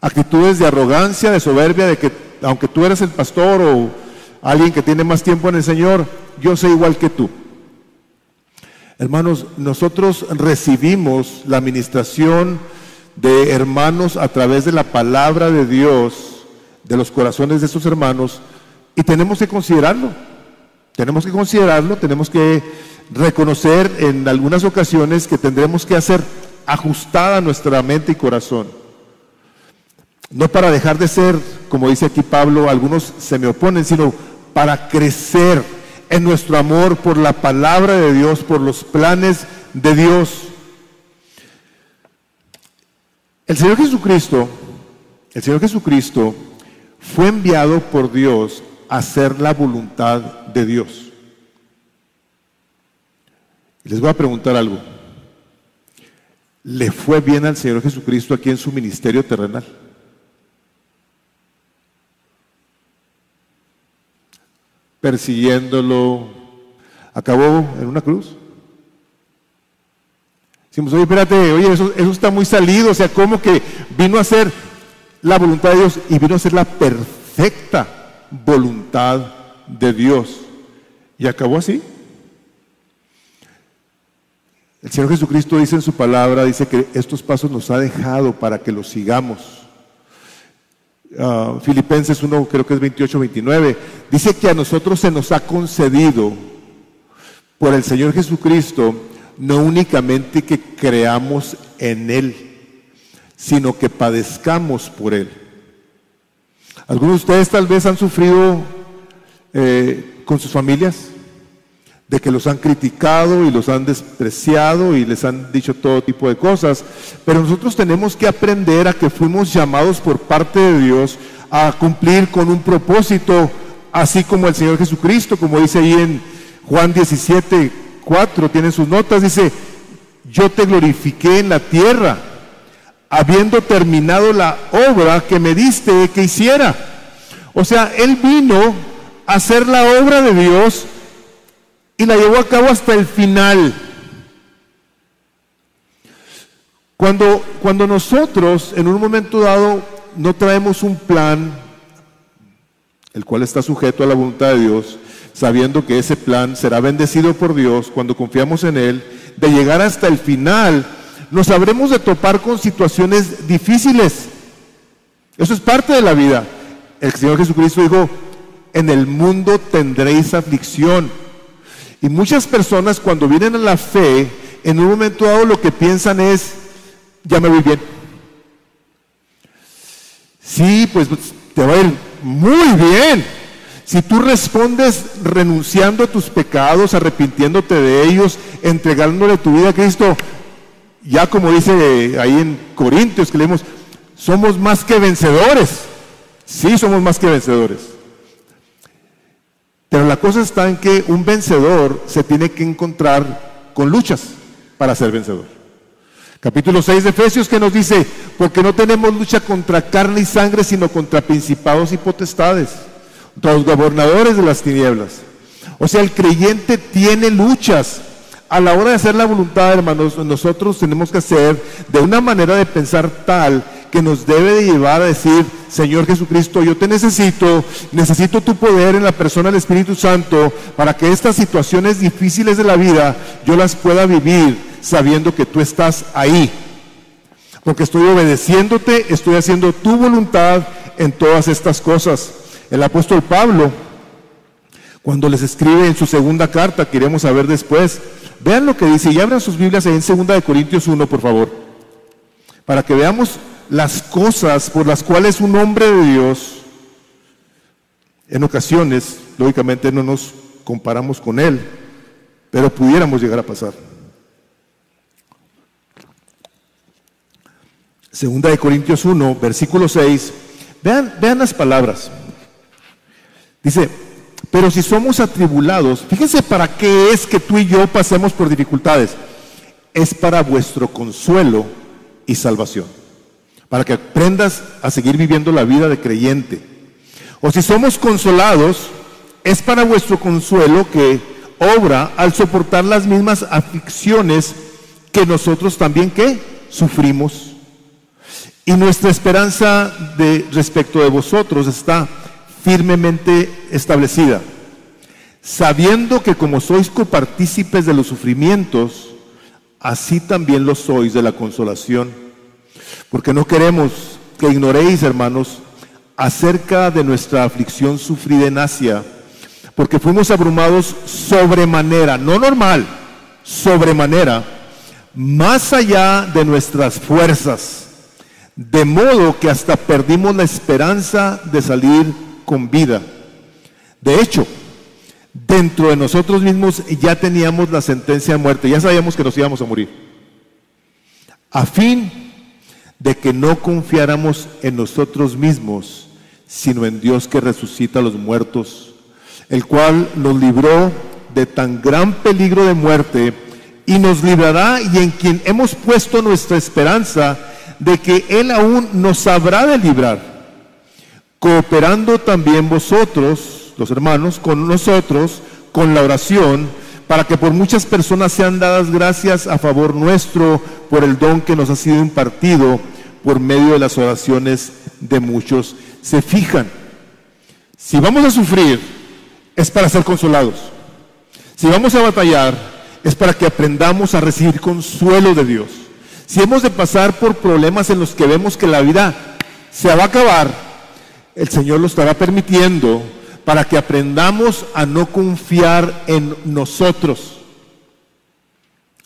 Actitudes de arrogancia, de soberbia, de que aunque tú eres el pastor o alguien que tiene más tiempo en el Señor, yo sé igual que tú. Hermanos, nosotros recibimos la administración de hermanos a través de la palabra de Dios, de los corazones de esos hermanos, y tenemos que considerarlo. Tenemos que considerarlo, tenemos que reconocer en algunas ocasiones que tendremos que hacer ajustada nuestra mente y corazón. No para dejar de ser, como dice aquí Pablo, algunos se me oponen, sino para crecer en nuestro amor por la palabra de Dios, por los planes de Dios. El Señor Jesucristo, el Señor Jesucristo fue enviado por Dios hacer la voluntad de Dios. Les voy a preguntar algo. ¿Le fue bien al Señor Jesucristo aquí en su ministerio terrenal? Persiguiéndolo, acabó en una cruz. Decimos, oye, espérate, oye, eso, eso está muy salido, o sea, ¿cómo que vino a hacer la voluntad de Dios y vino a ser la perfecta voluntad de Dios. Y acabó así. El Señor Jesucristo dice en su palabra, dice que estos pasos nos ha dejado para que los sigamos. Ah, Filipenses 1, creo que es 28, 29, dice que a nosotros se nos ha concedido por el Señor Jesucristo no únicamente que creamos en Él, sino que padezcamos por Él. Algunos de ustedes tal vez han sufrido eh, con sus familias, de que los han criticado y los han despreciado y les han dicho todo tipo de cosas, pero nosotros tenemos que aprender a que fuimos llamados por parte de Dios a cumplir con un propósito, así como el Señor Jesucristo, como dice ahí en Juan 17, 4, tienen sus notas, dice, yo te glorifiqué en la tierra habiendo terminado la obra que me diste que hiciera. O sea, Él vino a hacer la obra de Dios y la llevó a cabo hasta el final. Cuando, cuando nosotros en un momento dado no traemos un plan, el cual está sujeto a la voluntad de Dios, sabiendo que ese plan será bendecido por Dios cuando confiamos en Él, de llegar hasta el final, nos habremos de topar con situaciones difíciles. Eso es parte de la vida. El Señor Jesucristo dijo, en el mundo tendréis aflicción. Y muchas personas cuando vienen a la fe, en un momento dado lo que piensan es, ya me voy bien. Sí, pues te va a ir muy bien. Si tú respondes renunciando a tus pecados, arrepintiéndote de ellos, entregándole tu vida a Cristo, ya como dice ahí en Corintios que leemos, somos más que vencedores. Sí, somos más que vencedores. Pero la cosa está en que un vencedor se tiene que encontrar con luchas para ser vencedor. Capítulo 6 de Efesios que nos dice, porque no tenemos lucha contra carne y sangre, sino contra principados y potestades, los gobernadores de las tinieblas. O sea, el creyente tiene luchas a la hora de hacer la voluntad, hermanos, nosotros tenemos que hacer de una manera de pensar tal que nos debe de llevar a decir, Señor Jesucristo, yo te necesito, necesito tu poder en la persona del Espíritu Santo para que estas situaciones difíciles de la vida yo las pueda vivir sabiendo que tú estás ahí. Porque estoy obedeciéndote, estoy haciendo tu voluntad en todas estas cosas. El apóstol Pablo, cuando les escribe en su segunda carta, queremos saber después, vean lo que dice y abran sus Biblias en 2 de Corintios 1, por favor, para que veamos las cosas por las cuales un hombre de Dios, en ocasiones, lógicamente no nos comparamos con él, pero pudiéramos llegar a pasar. Segunda de Corintios 1, versículo 6. Vean, vean las palabras. Dice, pero si somos atribulados, fíjense para qué es que tú y yo pasemos por dificultades. Es para vuestro consuelo y salvación. Para que aprendas a seguir viviendo la vida de creyente. O si somos consolados, es para vuestro consuelo que obra al soportar las mismas aflicciones que nosotros también que sufrimos. Y nuestra esperanza de respecto de vosotros está firmemente establecida, sabiendo que como sois copartícipes de los sufrimientos, así también lo sois de la consolación. Porque no queremos que ignoréis, hermanos, acerca de nuestra aflicción sufrida en Asia, porque fuimos abrumados sobremanera, no normal, sobremanera, más allá de nuestras fuerzas de modo que hasta perdimos la esperanza de salir con vida. De hecho, dentro de nosotros mismos ya teníamos la sentencia de muerte, ya sabíamos que nos íbamos a morir. A fin de que no confiáramos en nosotros mismos, sino en Dios que resucita a los muertos, el cual nos libró de tan gran peligro de muerte y nos librará y en quien hemos puesto nuestra esperanza de que Él aún nos habrá de librar, cooperando también vosotros, los hermanos, con nosotros, con la oración, para que por muchas personas sean dadas gracias a favor nuestro por el don que nos ha sido impartido por medio de las oraciones de muchos. Se fijan, si vamos a sufrir, es para ser consolados. Si vamos a batallar, es para que aprendamos a recibir consuelo de Dios. Si hemos de pasar por problemas en los que vemos que la vida se va a acabar, el Señor lo estará permitiendo para que aprendamos a no confiar en nosotros.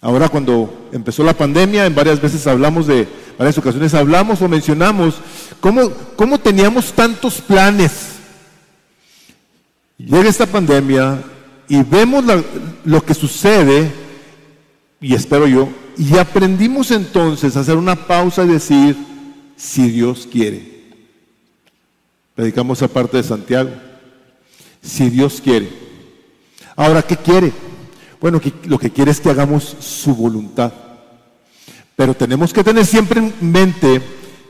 Ahora cuando empezó la pandemia, en varias veces hablamos de, varias ocasiones hablamos o mencionamos cómo, cómo teníamos tantos planes. Llega esta pandemia y vemos lo que sucede, y espero yo, y aprendimos entonces a hacer una pausa y decir, si Dios quiere. Predicamos aparte de Santiago. Si Dios quiere. Ahora, ¿qué quiere? Bueno, lo que quiere es que hagamos su voluntad. Pero tenemos que tener siempre en mente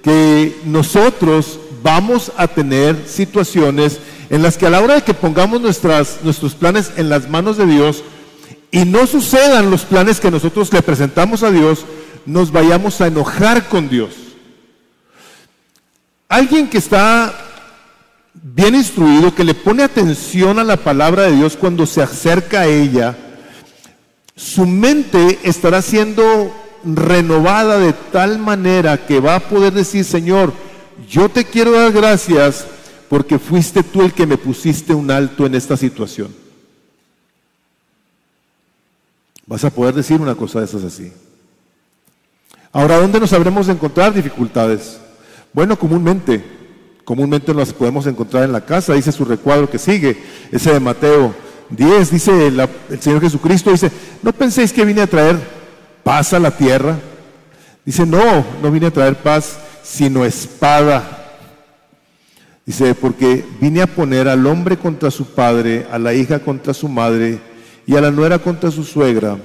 que nosotros vamos a tener situaciones en las que a la hora de que pongamos nuestras, nuestros planes en las manos de Dios, y no sucedan los planes que nosotros le presentamos a Dios, nos vayamos a enojar con Dios. Alguien que está bien instruido, que le pone atención a la palabra de Dios cuando se acerca a ella, su mente estará siendo renovada de tal manera que va a poder decir, Señor, yo te quiero dar gracias porque fuiste tú el que me pusiste un alto en esta situación. Vas a poder decir una cosa de esas así. Ahora, ¿dónde nos sabremos encontrar dificultades? Bueno, comúnmente, comúnmente nos podemos encontrar en la casa, dice su recuadro que sigue, ese de Mateo 10, dice el Señor Jesucristo, dice, no penséis que vine a traer paz a la tierra. Dice, no, no vine a traer paz, sino espada. Dice, porque vine a poner al hombre contra su padre, a la hija contra su madre, y a la nuera contra su suegra,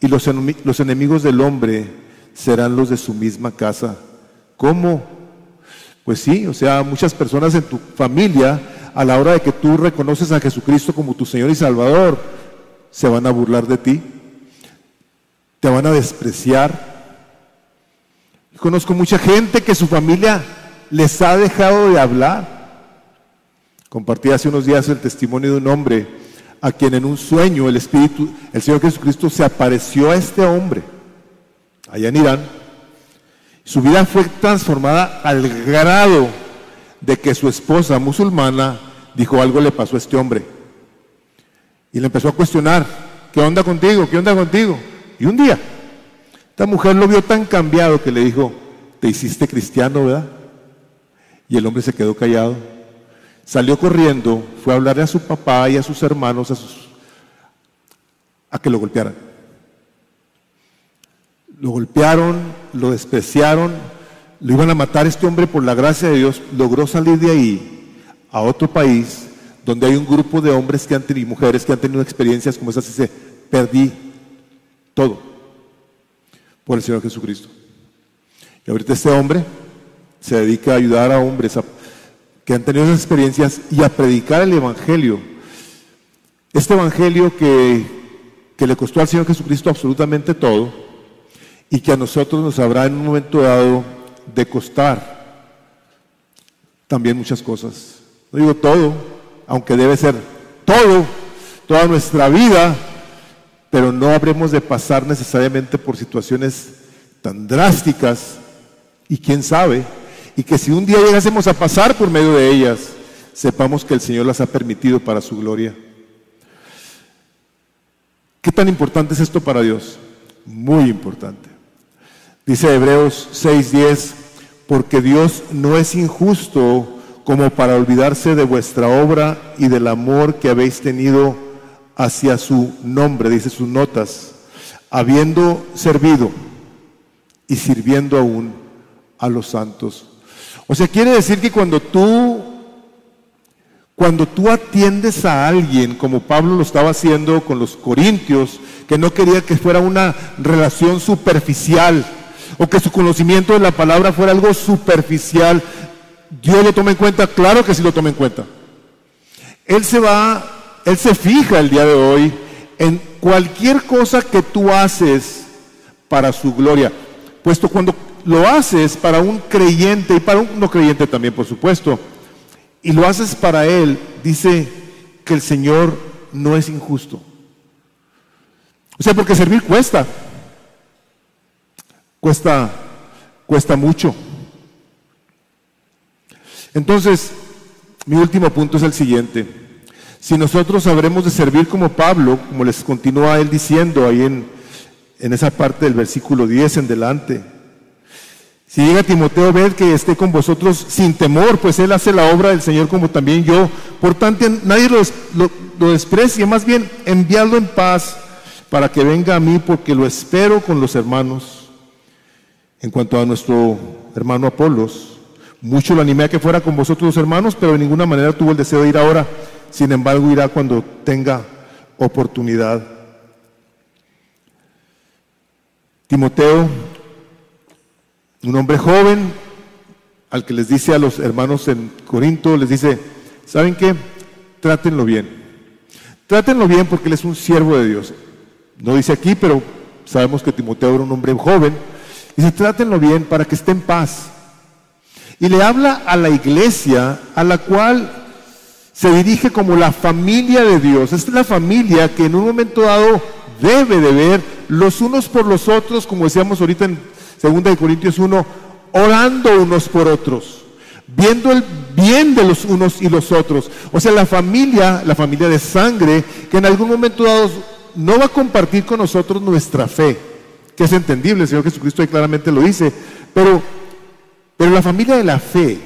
y los, los enemigos del hombre serán los de su misma casa. ¿Cómo? Pues sí, o sea, muchas personas en tu familia, a la hora de que tú reconoces a Jesucristo como tu Señor y Salvador, se van a burlar de ti, te van a despreciar. Conozco mucha gente que su familia les ha dejado de hablar. Compartí hace unos días el testimonio de un hombre a quien en un sueño el Espíritu, el Señor Jesucristo se apareció a este hombre allá en Irán. Su vida fue transformada al grado de que su esposa musulmana dijo algo le pasó a este hombre. Y le empezó a cuestionar, ¿qué onda contigo? ¿Qué onda contigo? Y un día, esta mujer lo vio tan cambiado que le dijo, te hiciste cristiano, ¿verdad? Y el hombre se quedó callado. Salió corriendo, fue a hablarle a su papá y a sus hermanos, a, a que lo golpearan. Lo golpearon, lo despreciaron, lo iban a matar. Este hombre, por la gracia de Dios, logró salir de ahí a otro país donde hay un grupo de hombres que han tenido, y mujeres que han tenido experiencias como esas y se perdí todo por el Señor Jesucristo. Y ahorita este hombre se dedica a ayudar a hombres que han tenido esas experiencias y a predicar el Evangelio. Este Evangelio que le costó al Señor Jesucristo absolutamente todo y que a nosotros nos habrá en un momento dado de costar también muchas cosas. No digo todo, aunque debe ser todo, toda nuestra vida, pero no habremos de pasar necesariamente por situaciones tan drásticas y quién sabe, y que si un día llegásemos a pasar por medio de ellas, sepamos que el Señor las ha permitido para su gloria. ¿Qué tan importante es esto para Dios? Muy importante. Dice Hebreos 6:10, porque Dios no es injusto como para olvidarse de vuestra obra y del amor que habéis tenido hacia su nombre, dice sus notas, habiendo servido y sirviendo aún a los santos. O sea, quiere decir que cuando tú cuando tú atiendes a alguien, como Pablo lo estaba haciendo con los corintios, que no quería que fuera una relación superficial, o que su conocimiento de la palabra fuera algo superficial, Dios lo toma en cuenta, claro que sí lo toma en cuenta. Él se va él se fija el día de hoy en cualquier cosa que tú haces para su gloria. Puesto cuando lo haces para un creyente y para un no creyente también, por supuesto, y lo haces para Él, dice que el Señor no es injusto. O sea, porque servir cuesta. Cuesta, cuesta mucho. Entonces, mi último punto es el siguiente. Si nosotros sabremos de servir como Pablo, como les continúa él diciendo ahí en, en esa parte del versículo 10 en delante. Si llega Timoteo, ved que esté con vosotros sin temor, pues él hace la obra del Señor como también yo. Por tanto, nadie lo, lo desprecie, más bien enviadlo en paz para que venga a mí, porque lo espero con los hermanos. En cuanto a nuestro hermano Apolos, mucho lo animé a que fuera con vosotros hermanos, pero de ninguna manera tuvo el deseo de ir ahora sin embargo irá cuando tenga oportunidad. Timoteo, un hombre joven, al que les dice a los hermanos en Corinto, les dice, ¿saben qué? Trátenlo bien. Trátenlo bien porque él es un siervo de Dios. No dice aquí, pero sabemos que Timoteo era un hombre joven. Dice, trátenlo bien para que esté en paz. Y le habla a la iglesia a la cual se dirige como la familia de Dios. Es la familia que en un momento dado debe de ver los unos por los otros, como decíamos ahorita en 2 Corintios 1, orando unos por otros, viendo el bien de los unos y los otros. O sea, la familia, la familia de sangre, que en algún momento dado no va a compartir con nosotros nuestra fe, que es entendible, el Señor Jesucristo ahí claramente lo dice, pero, pero la familia de la fe,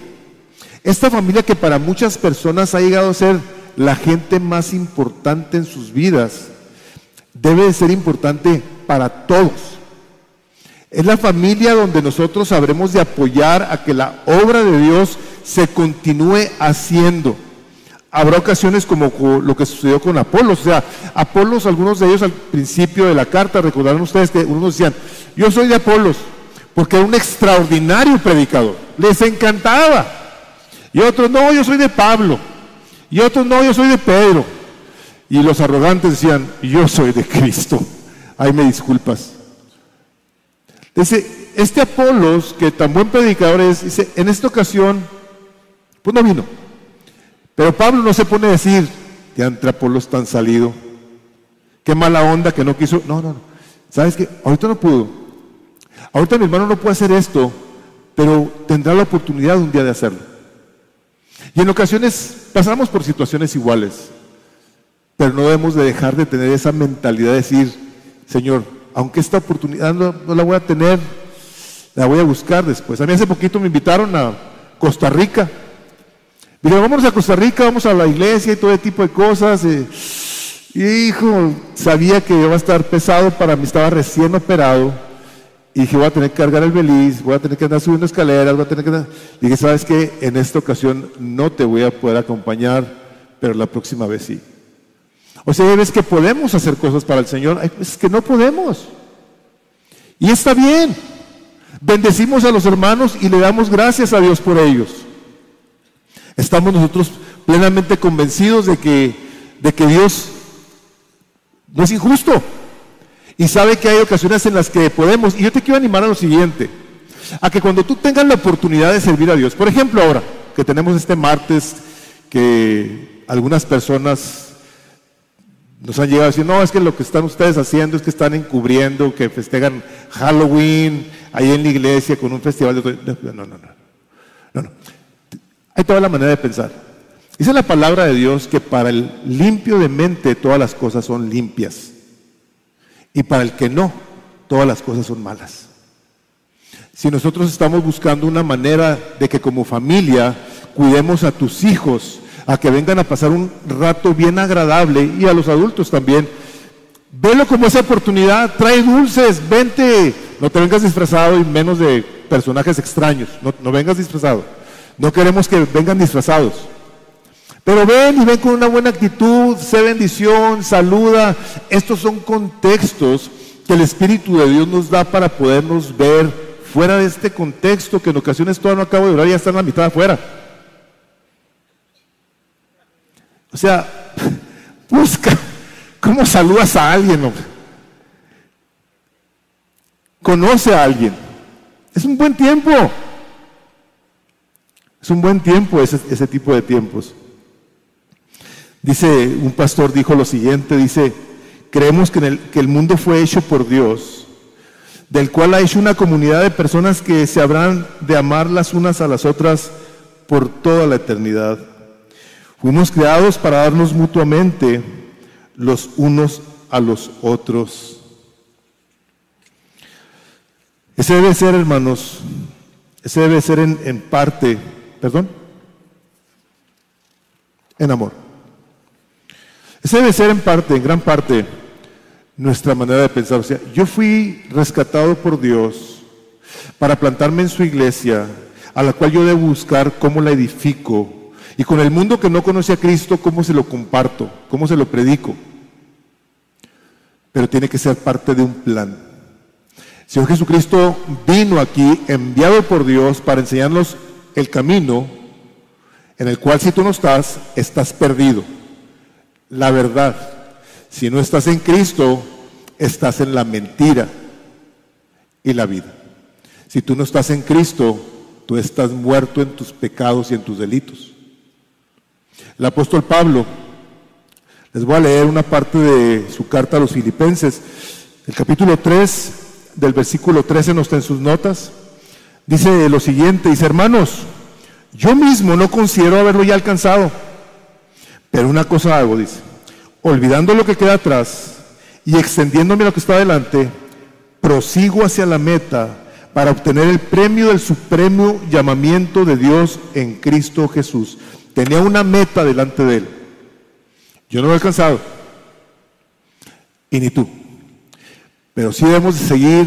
esta familia que para muchas personas ha llegado a ser la gente más importante en sus vidas, debe de ser importante para todos. Es la familia donde nosotros sabremos de apoyar a que la obra de Dios se continúe haciendo. Habrá ocasiones como lo que sucedió con Apolos. O sea, Apolos, algunos de ellos al principio de la carta, recordarán ustedes que unos decían, yo soy de Apolos, porque era un extraordinario predicador. Les encantaba. Y otros, no, yo soy de Pablo. Y otros, no, yo soy de Pedro. Y los arrogantes decían, yo soy de Cristo. Ay, me disculpas. Dice, este Apolos, que tan buen predicador es, dice, en esta ocasión, pues no vino. Pero Pablo no se pone a decir, que entre Apolos tan salido. Qué mala onda que no quiso. No, no, no. ¿Sabes qué? Ahorita no pudo. Ahorita mi hermano no puede hacer esto, pero tendrá la oportunidad un día de hacerlo. Y en ocasiones pasamos por situaciones iguales, pero no debemos de dejar de tener esa mentalidad de decir, Señor, aunque esta oportunidad no, la voy a tener, la voy a buscar después. A mí hace poquito me invitaron a Costa Rica. Dije, vamos a Costa Rica, vamos a la iglesia y todo ese tipo de cosas. Eh, y hijo, sabía que iba a estar pesado para mí, estaba recién operado. Y dije, voy a tener que cargar el beliz, voy a tener que andar subiendo escaleras, voy a tener que andar... dije, ¿sabes qué? En esta ocasión no te voy a poder acompañar, pero la próxima vez sí. O sea, veces que podemos hacer cosas para el Señor, hay veces que no podemos. Y está bien. Bendecimos a los hermanos y le damos gracias a Dios por ellos. Estamos nosotros plenamente convencidos de que, de que Dios no es injusto. Y sabe que hay ocasiones en las que podemos. Y yo te quiero animar a lo siguiente. A que cuando tú tengas la oportunidad de servir a Dios, por ejemplo ahora, que tenemos este martes, que algunas personas nos han llegado a decir, no, es que lo que están ustedes haciendo es que están encubriendo, que festejan Halloween ahí en la iglesia con un festival de... No, no, no. no, no. Toda la manera de pensar. Dice la palabra de Dios que para el limpio de mente todas las cosas son limpias. Y para el que no, todas las cosas son malas. Si nosotros estamos buscando una manera de que como familia cuidemos a tus hijos, a que vengan a pasar un rato bien agradable y a los adultos también, velo como esa oportunidad, trae dulces, vente, no te vengas disfrazado y menos de personajes extraños, no, no vengas disfrazado. No queremos que vengan disfrazados. Pero ven y ven con una buena actitud, sé bendición, saluda. Estos son contextos que el Espíritu de Dios nos da para podernos ver fuera de este contexto que en ocasiones todo no acabo de durar y ya está en la mitad afuera. O sea, *laughs* busca cómo saludas a alguien, Conoce a alguien. Es un buen tiempo. Es un buen tiempo ese, ese tipo de tiempos. Dice, un pastor dijo lo siguiente, dice, creemos que, el, que el mundo fue hecho por Dios, del cual ha hecho una comunidad de personas que se habrán de amar las unas a las otras por toda la eternidad. Fuimos creados para darnos mutuamente los unos a los otros. Ese debe ser, hermanos, ese debe ser en, en parte, perdón, en amor. Esa debe ser en parte, en gran parte, nuestra manera de pensar. O sea, yo fui rescatado por Dios para plantarme en su iglesia, a la cual yo debo buscar cómo la edifico. Y con el mundo que no conoce a Cristo, cómo se lo comparto, cómo se lo predico. Pero tiene que ser parte de un plan. Señor Jesucristo vino aquí enviado por Dios para enseñarnos el camino en el cual si tú no estás, estás perdido la verdad. Si no estás en Cristo, estás en la mentira y la vida. Si tú no estás en Cristo, tú estás muerto en tus pecados y en tus delitos. El apóstol Pablo, les voy a leer una parte de su carta a los filipenses, el capítulo 3, del versículo 13 no está en sus notas, dice lo siguiente, dice, hermanos, yo mismo no considero haberlo ya alcanzado pero una cosa hago, dice, olvidando lo que queda atrás y extendiéndome lo que está adelante, prosigo hacia la meta para obtener el premio del supremo llamamiento de Dios en Cristo Jesús. Tenía una meta delante de él. Yo no lo he alcanzado. Y ni tú. Pero sí debemos seguir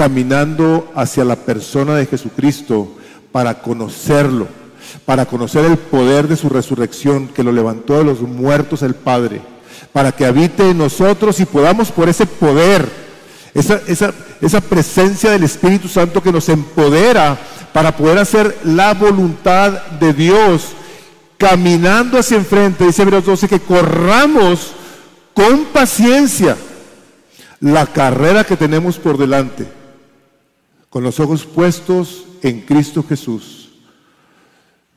caminando hacia la persona de Jesucristo para conocerlo para conocer el poder de su resurrección que lo levantó de los muertos el Padre, para que habite en nosotros y podamos por ese poder, esa, esa presencia del Espíritu Santo que nos empodera para poder hacer la voluntad de Dios, caminando hacia enfrente, dice Hebreos 12, que corramos con paciencia la carrera que tenemos por delante, con los ojos puestos en Cristo Jesús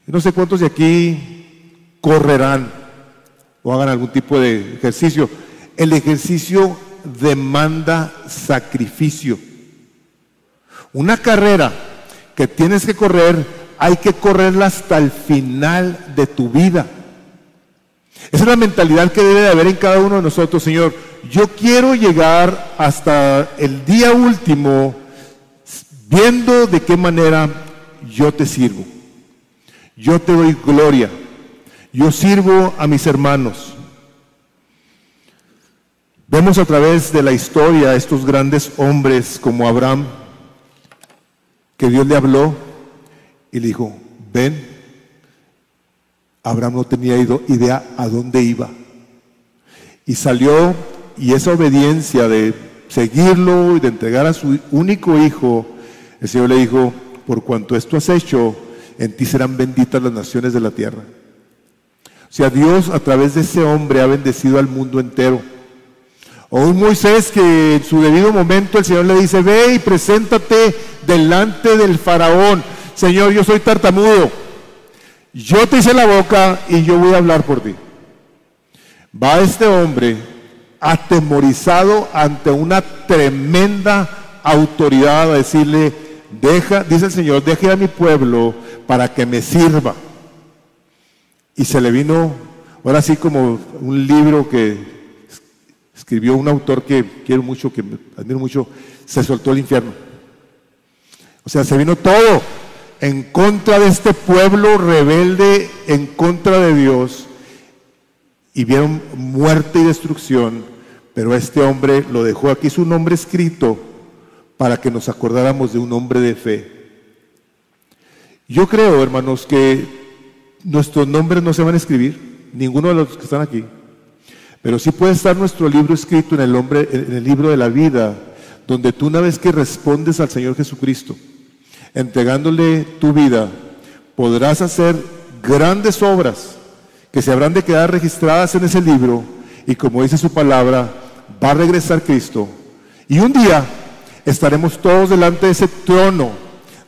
no sé cuántos de aquí correrán o hagan algún tipo de ejercicio. El ejercicio demanda sacrificio. Una carrera que tienes que correr, hay que correrla hasta el final de tu vida. Esa es la mentalidad que debe de haber en cada uno de nosotros, Señor. Yo quiero llegar hasta el día último viendo de qué manera yo te sirvo. Yo te doy gloria. Yo sirvo a mis hermanos. Vemos a través de la historia estos grandes hombres como Abraham, que Dios le habló y le dijo, ven. Abraham no tenía idea a dónde iba. Y salió y esa obediencia de seguirlo y de entregar a su único hijo, el Señor le dijo, por cuanto esto has hecho, en ti serán benditas las naciones de la tierra. O sea, Dios a través de ese hombre ha bendecido al mundo entero. O un Moisés que en su debido momento el Señor le dice, ve y preséntate delante del faraón. Señor, yo soy tartamudo. Yo te hice la boca y yo voy a hablar por ti. Va este hombre atemorizado ante una tremenda autoridad a decirle, deja, dice el Señor, deje a mi pueblo para que me sirva. Y se le vino, ahora sí como un libro que escribió un autor que quiero mucho, que admiro mucho, se soltó el infierno. O sea, se vino todo en contra de este pueblo rebelde, en contra de Dios, y vieron muerte y destrucción, pero este hombre lo dejó aquí su nombre escrito para que nos acordáramos de un hombre de fe. Yo creo, hermanos, que nuestros nombres no se van a escribir, ninguno de los que están aquí. Pero sí puede estar nuestro libro escrito en el, hombre, en el libro de la vida, donde tú una vez que respondes al Señor Jesucristo, entregándole tu vida, podrás hacer grandes obras que se habrán de quedar registradas en ese libro y como dice su palabra, va a regresar Cristo. Y un día estaremos todos delante de ese trono,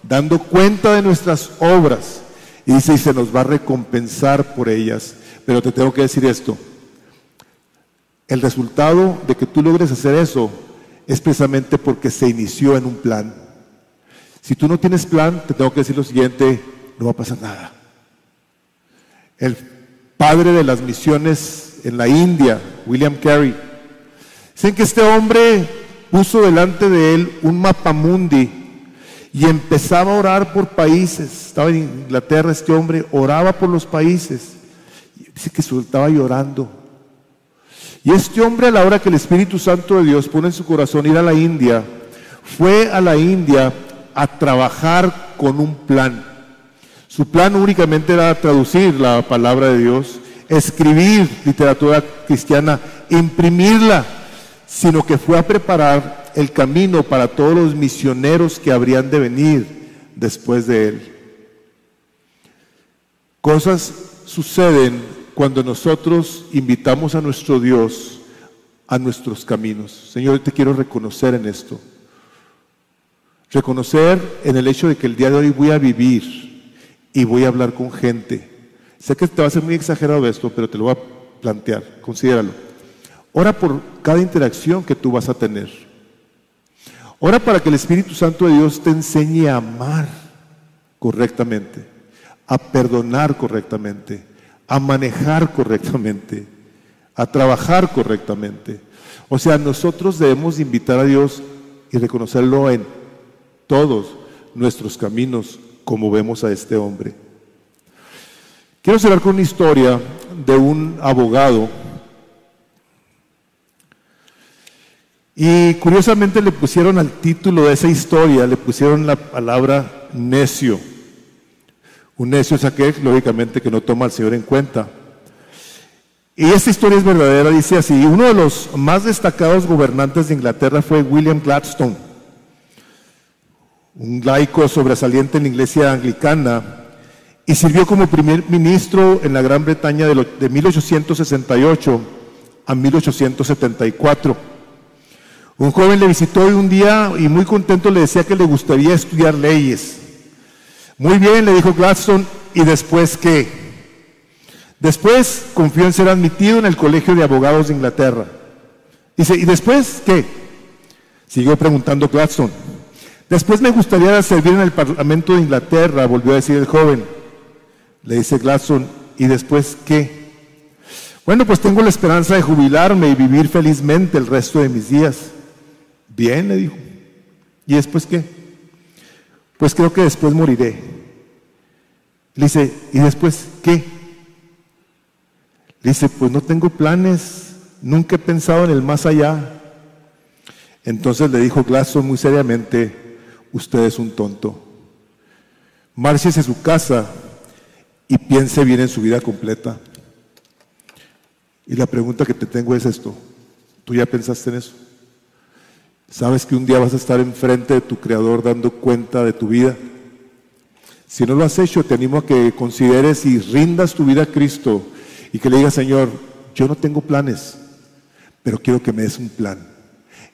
dando cuenta de nuestras obras. Y dice, y se nos va a recompensar por ellas. Pero te tengo que decir esto, el resultado de que tú logres hacer eso es precisamente porque se inició en un plan. Si tú no tienes plan, te tengo que decir lo siguiente, no va a pasar nada. El padre de las misiones en la India, William Carey, dicen que este hombre puso delante de él un mapa mundi y empezaba a orar por países. Estaba en Inglaterra este hombre, oraba por los países. Dice que estaba llorando y este hombre a la hora que el Espíritu Santo de Dios pone en su corazón ir a la India, fue a la India a trabajar con un plan. Su plan únicamente era traducir la palabra de Dios, escribir literatura cristiana, imprimirla, sino que fue a preparar el camino para todos los misioneros que habrían de venir después de él. Cosas suceden cuando nosotros invitamos a nuestro Dios a nuestros caminos. Señor, te quiero reconocer en esto. Reconocer en el hecho de que el día de hoy voy a vivir y voy a hablar con gente. Sé que te va a ser muy exagerado esto, pero te lo voy a plantear. Considéralo. Ora por cada interacción que tú vas a tener. Ora para que el Espíritu Santo de Dios te enseñe a amar correctamente, a perdonar correctamente a manejar correctamente, a trabajar correctamente. O sea, nosotros debemos invitar a Dios y reconocerlo en todos nuestros caminos, como vemos a este hombre. Quiero cerrar con una historia de un abogado. Y curiosamente le pusieron al título de esa historia, le pusieron la palabra necio. Un necio es aquel, lógicamente, que no toma al Señor en cuenta. Y esta historia es verdadera, dice así, uno de los más destacados gobernantes de Inglaterra fue William Gladstone, un laico sobresaliente en la iglesia anglicana, y sirvió como primer ministro en la Gran Bretaña de, de 1868 a 1874. Un joven le visitó un día y muy contento le decía que le gustaría estudiar leyes. Muy bien, le dijo Gladstone, ¿y después qué? Después confió en ser admitido en el Colegio de Abogados de Inglaterra. Dice, ¿y después qué? Siguió preguntando Gladstone. Después me gustaría servir en el Parlamento de Inglaterra, volvió a decir el joven. Le dice Gladstone, ¿y después qué? Bueno, pues tengo la esperanza de jubilarme y vivir felizmente el resto de mis días. Bien, le dijo. ¿Y después qué? Pues creo que después moriré. Le dice, ¿y después qué? Le dice, pues no tengo planes, nunca he pensado en el más allá. Entonces le dijo Gladstone muy seriamente, usted es un tonto. Márchese a su casa y piense bien en su vida completa. Y la pregunta que te tengo es esto. ¿Tú ya pensaste en eso? ¿Sabes que un día vas a estar enfrente de tu Creador dando cuenta de tu vida? Si no lo has hecho, te animo a que consideres y rindas tu vida a Cristo y que le digas, Señor, yo no tengo planes, pero quiero que me des un plan.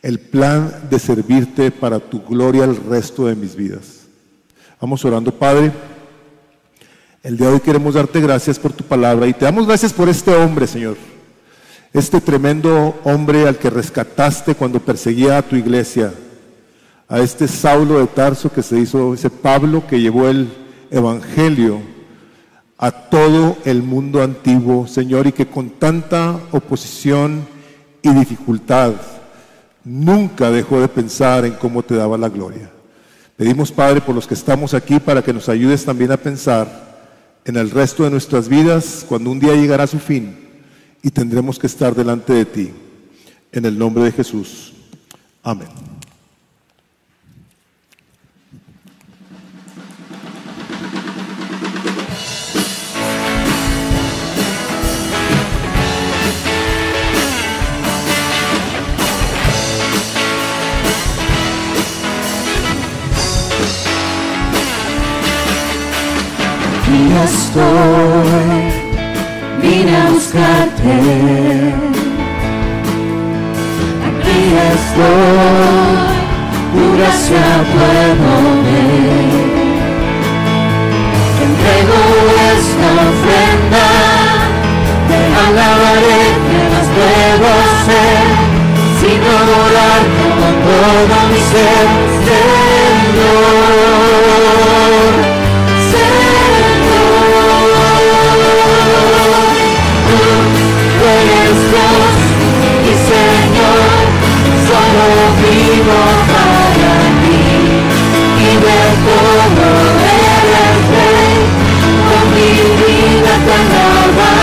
El plan de servirte para tu gloria el resto de mis vidas. Vamos orando, Padre. El día de hoy queremos darte gracias por tu palabra y te damos gracias por este hombre, Señor este tremendo hombre al que rescataste cuando perseguía a tu iglesia, a este Saulo de Tarso que se hizo, ese Pablo que llevó el Evangelio a todo el mundo antiguo, Señor, y que con tanta oposición y dificultad nunca dejó de pensar en cómo te daba la gloria. Pedimos, Padre, por los que estamos aquí, para que nos ayudes también a pensar en el resto de nuestras vidas, cuando un día llegará su fin y tendremos que estar delante de ti. En el nombre de Jesús. Amén. Aquí estoy, tu gracia puedo ver. Entrego esta ofrenda, te alabaré, que más puedo hacer, sino adorarte con todo mi ser, Señor. Vivo para y de todo eres con mi vida.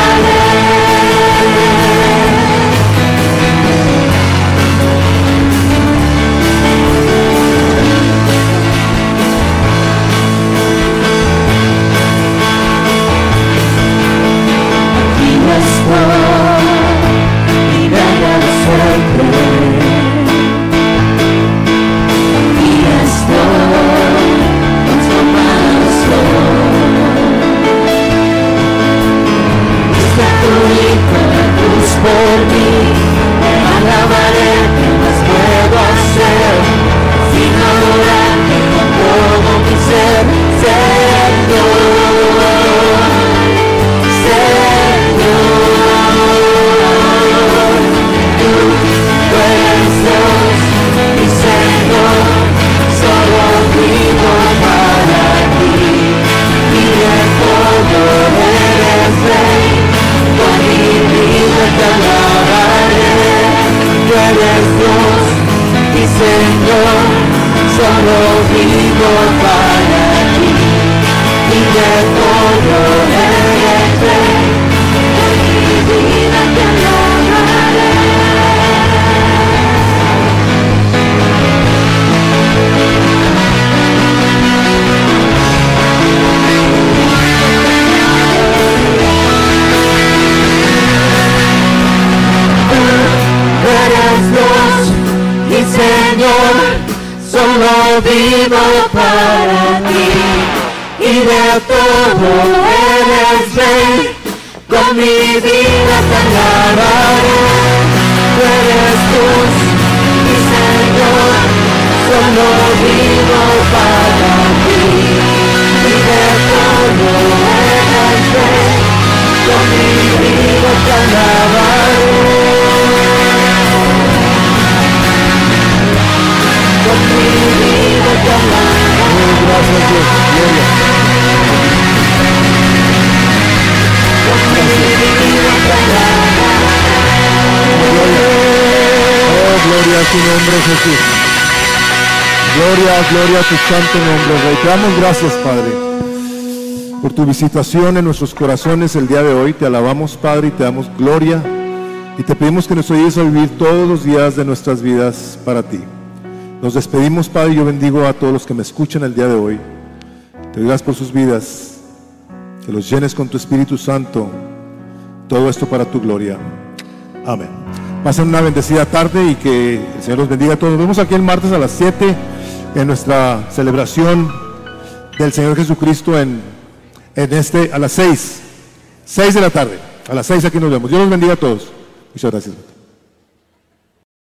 Por mí, Jesús. Gloria, gloria a tu santo nombre, Rey. Damos gracias, Padre, por tu visitación en nuestros corazones el día de hoy. Te alabamos, Padre, y te damos gloria. Y te pedimos que nos ayudes a vivir todos los días de nuestras vidas para ti. Nos despedimos, Padre, yo bendigo a todos los que me escuchan el día de hoy. Te doy por sus vidas, que los llenes con tu Espíritu Santo. Todo esto para tu gloria. Amén. Pasen una bendecida tarde y que el Señor los bendiga a todos. Nos vemos aquí el martes a las 7 en nuestra celebración del Señor Jesucristo en, en este, a las 6, 6 de la tarde. A las 6 aquí nos vemos. Dios los bendiga a todos. Muchas gracias.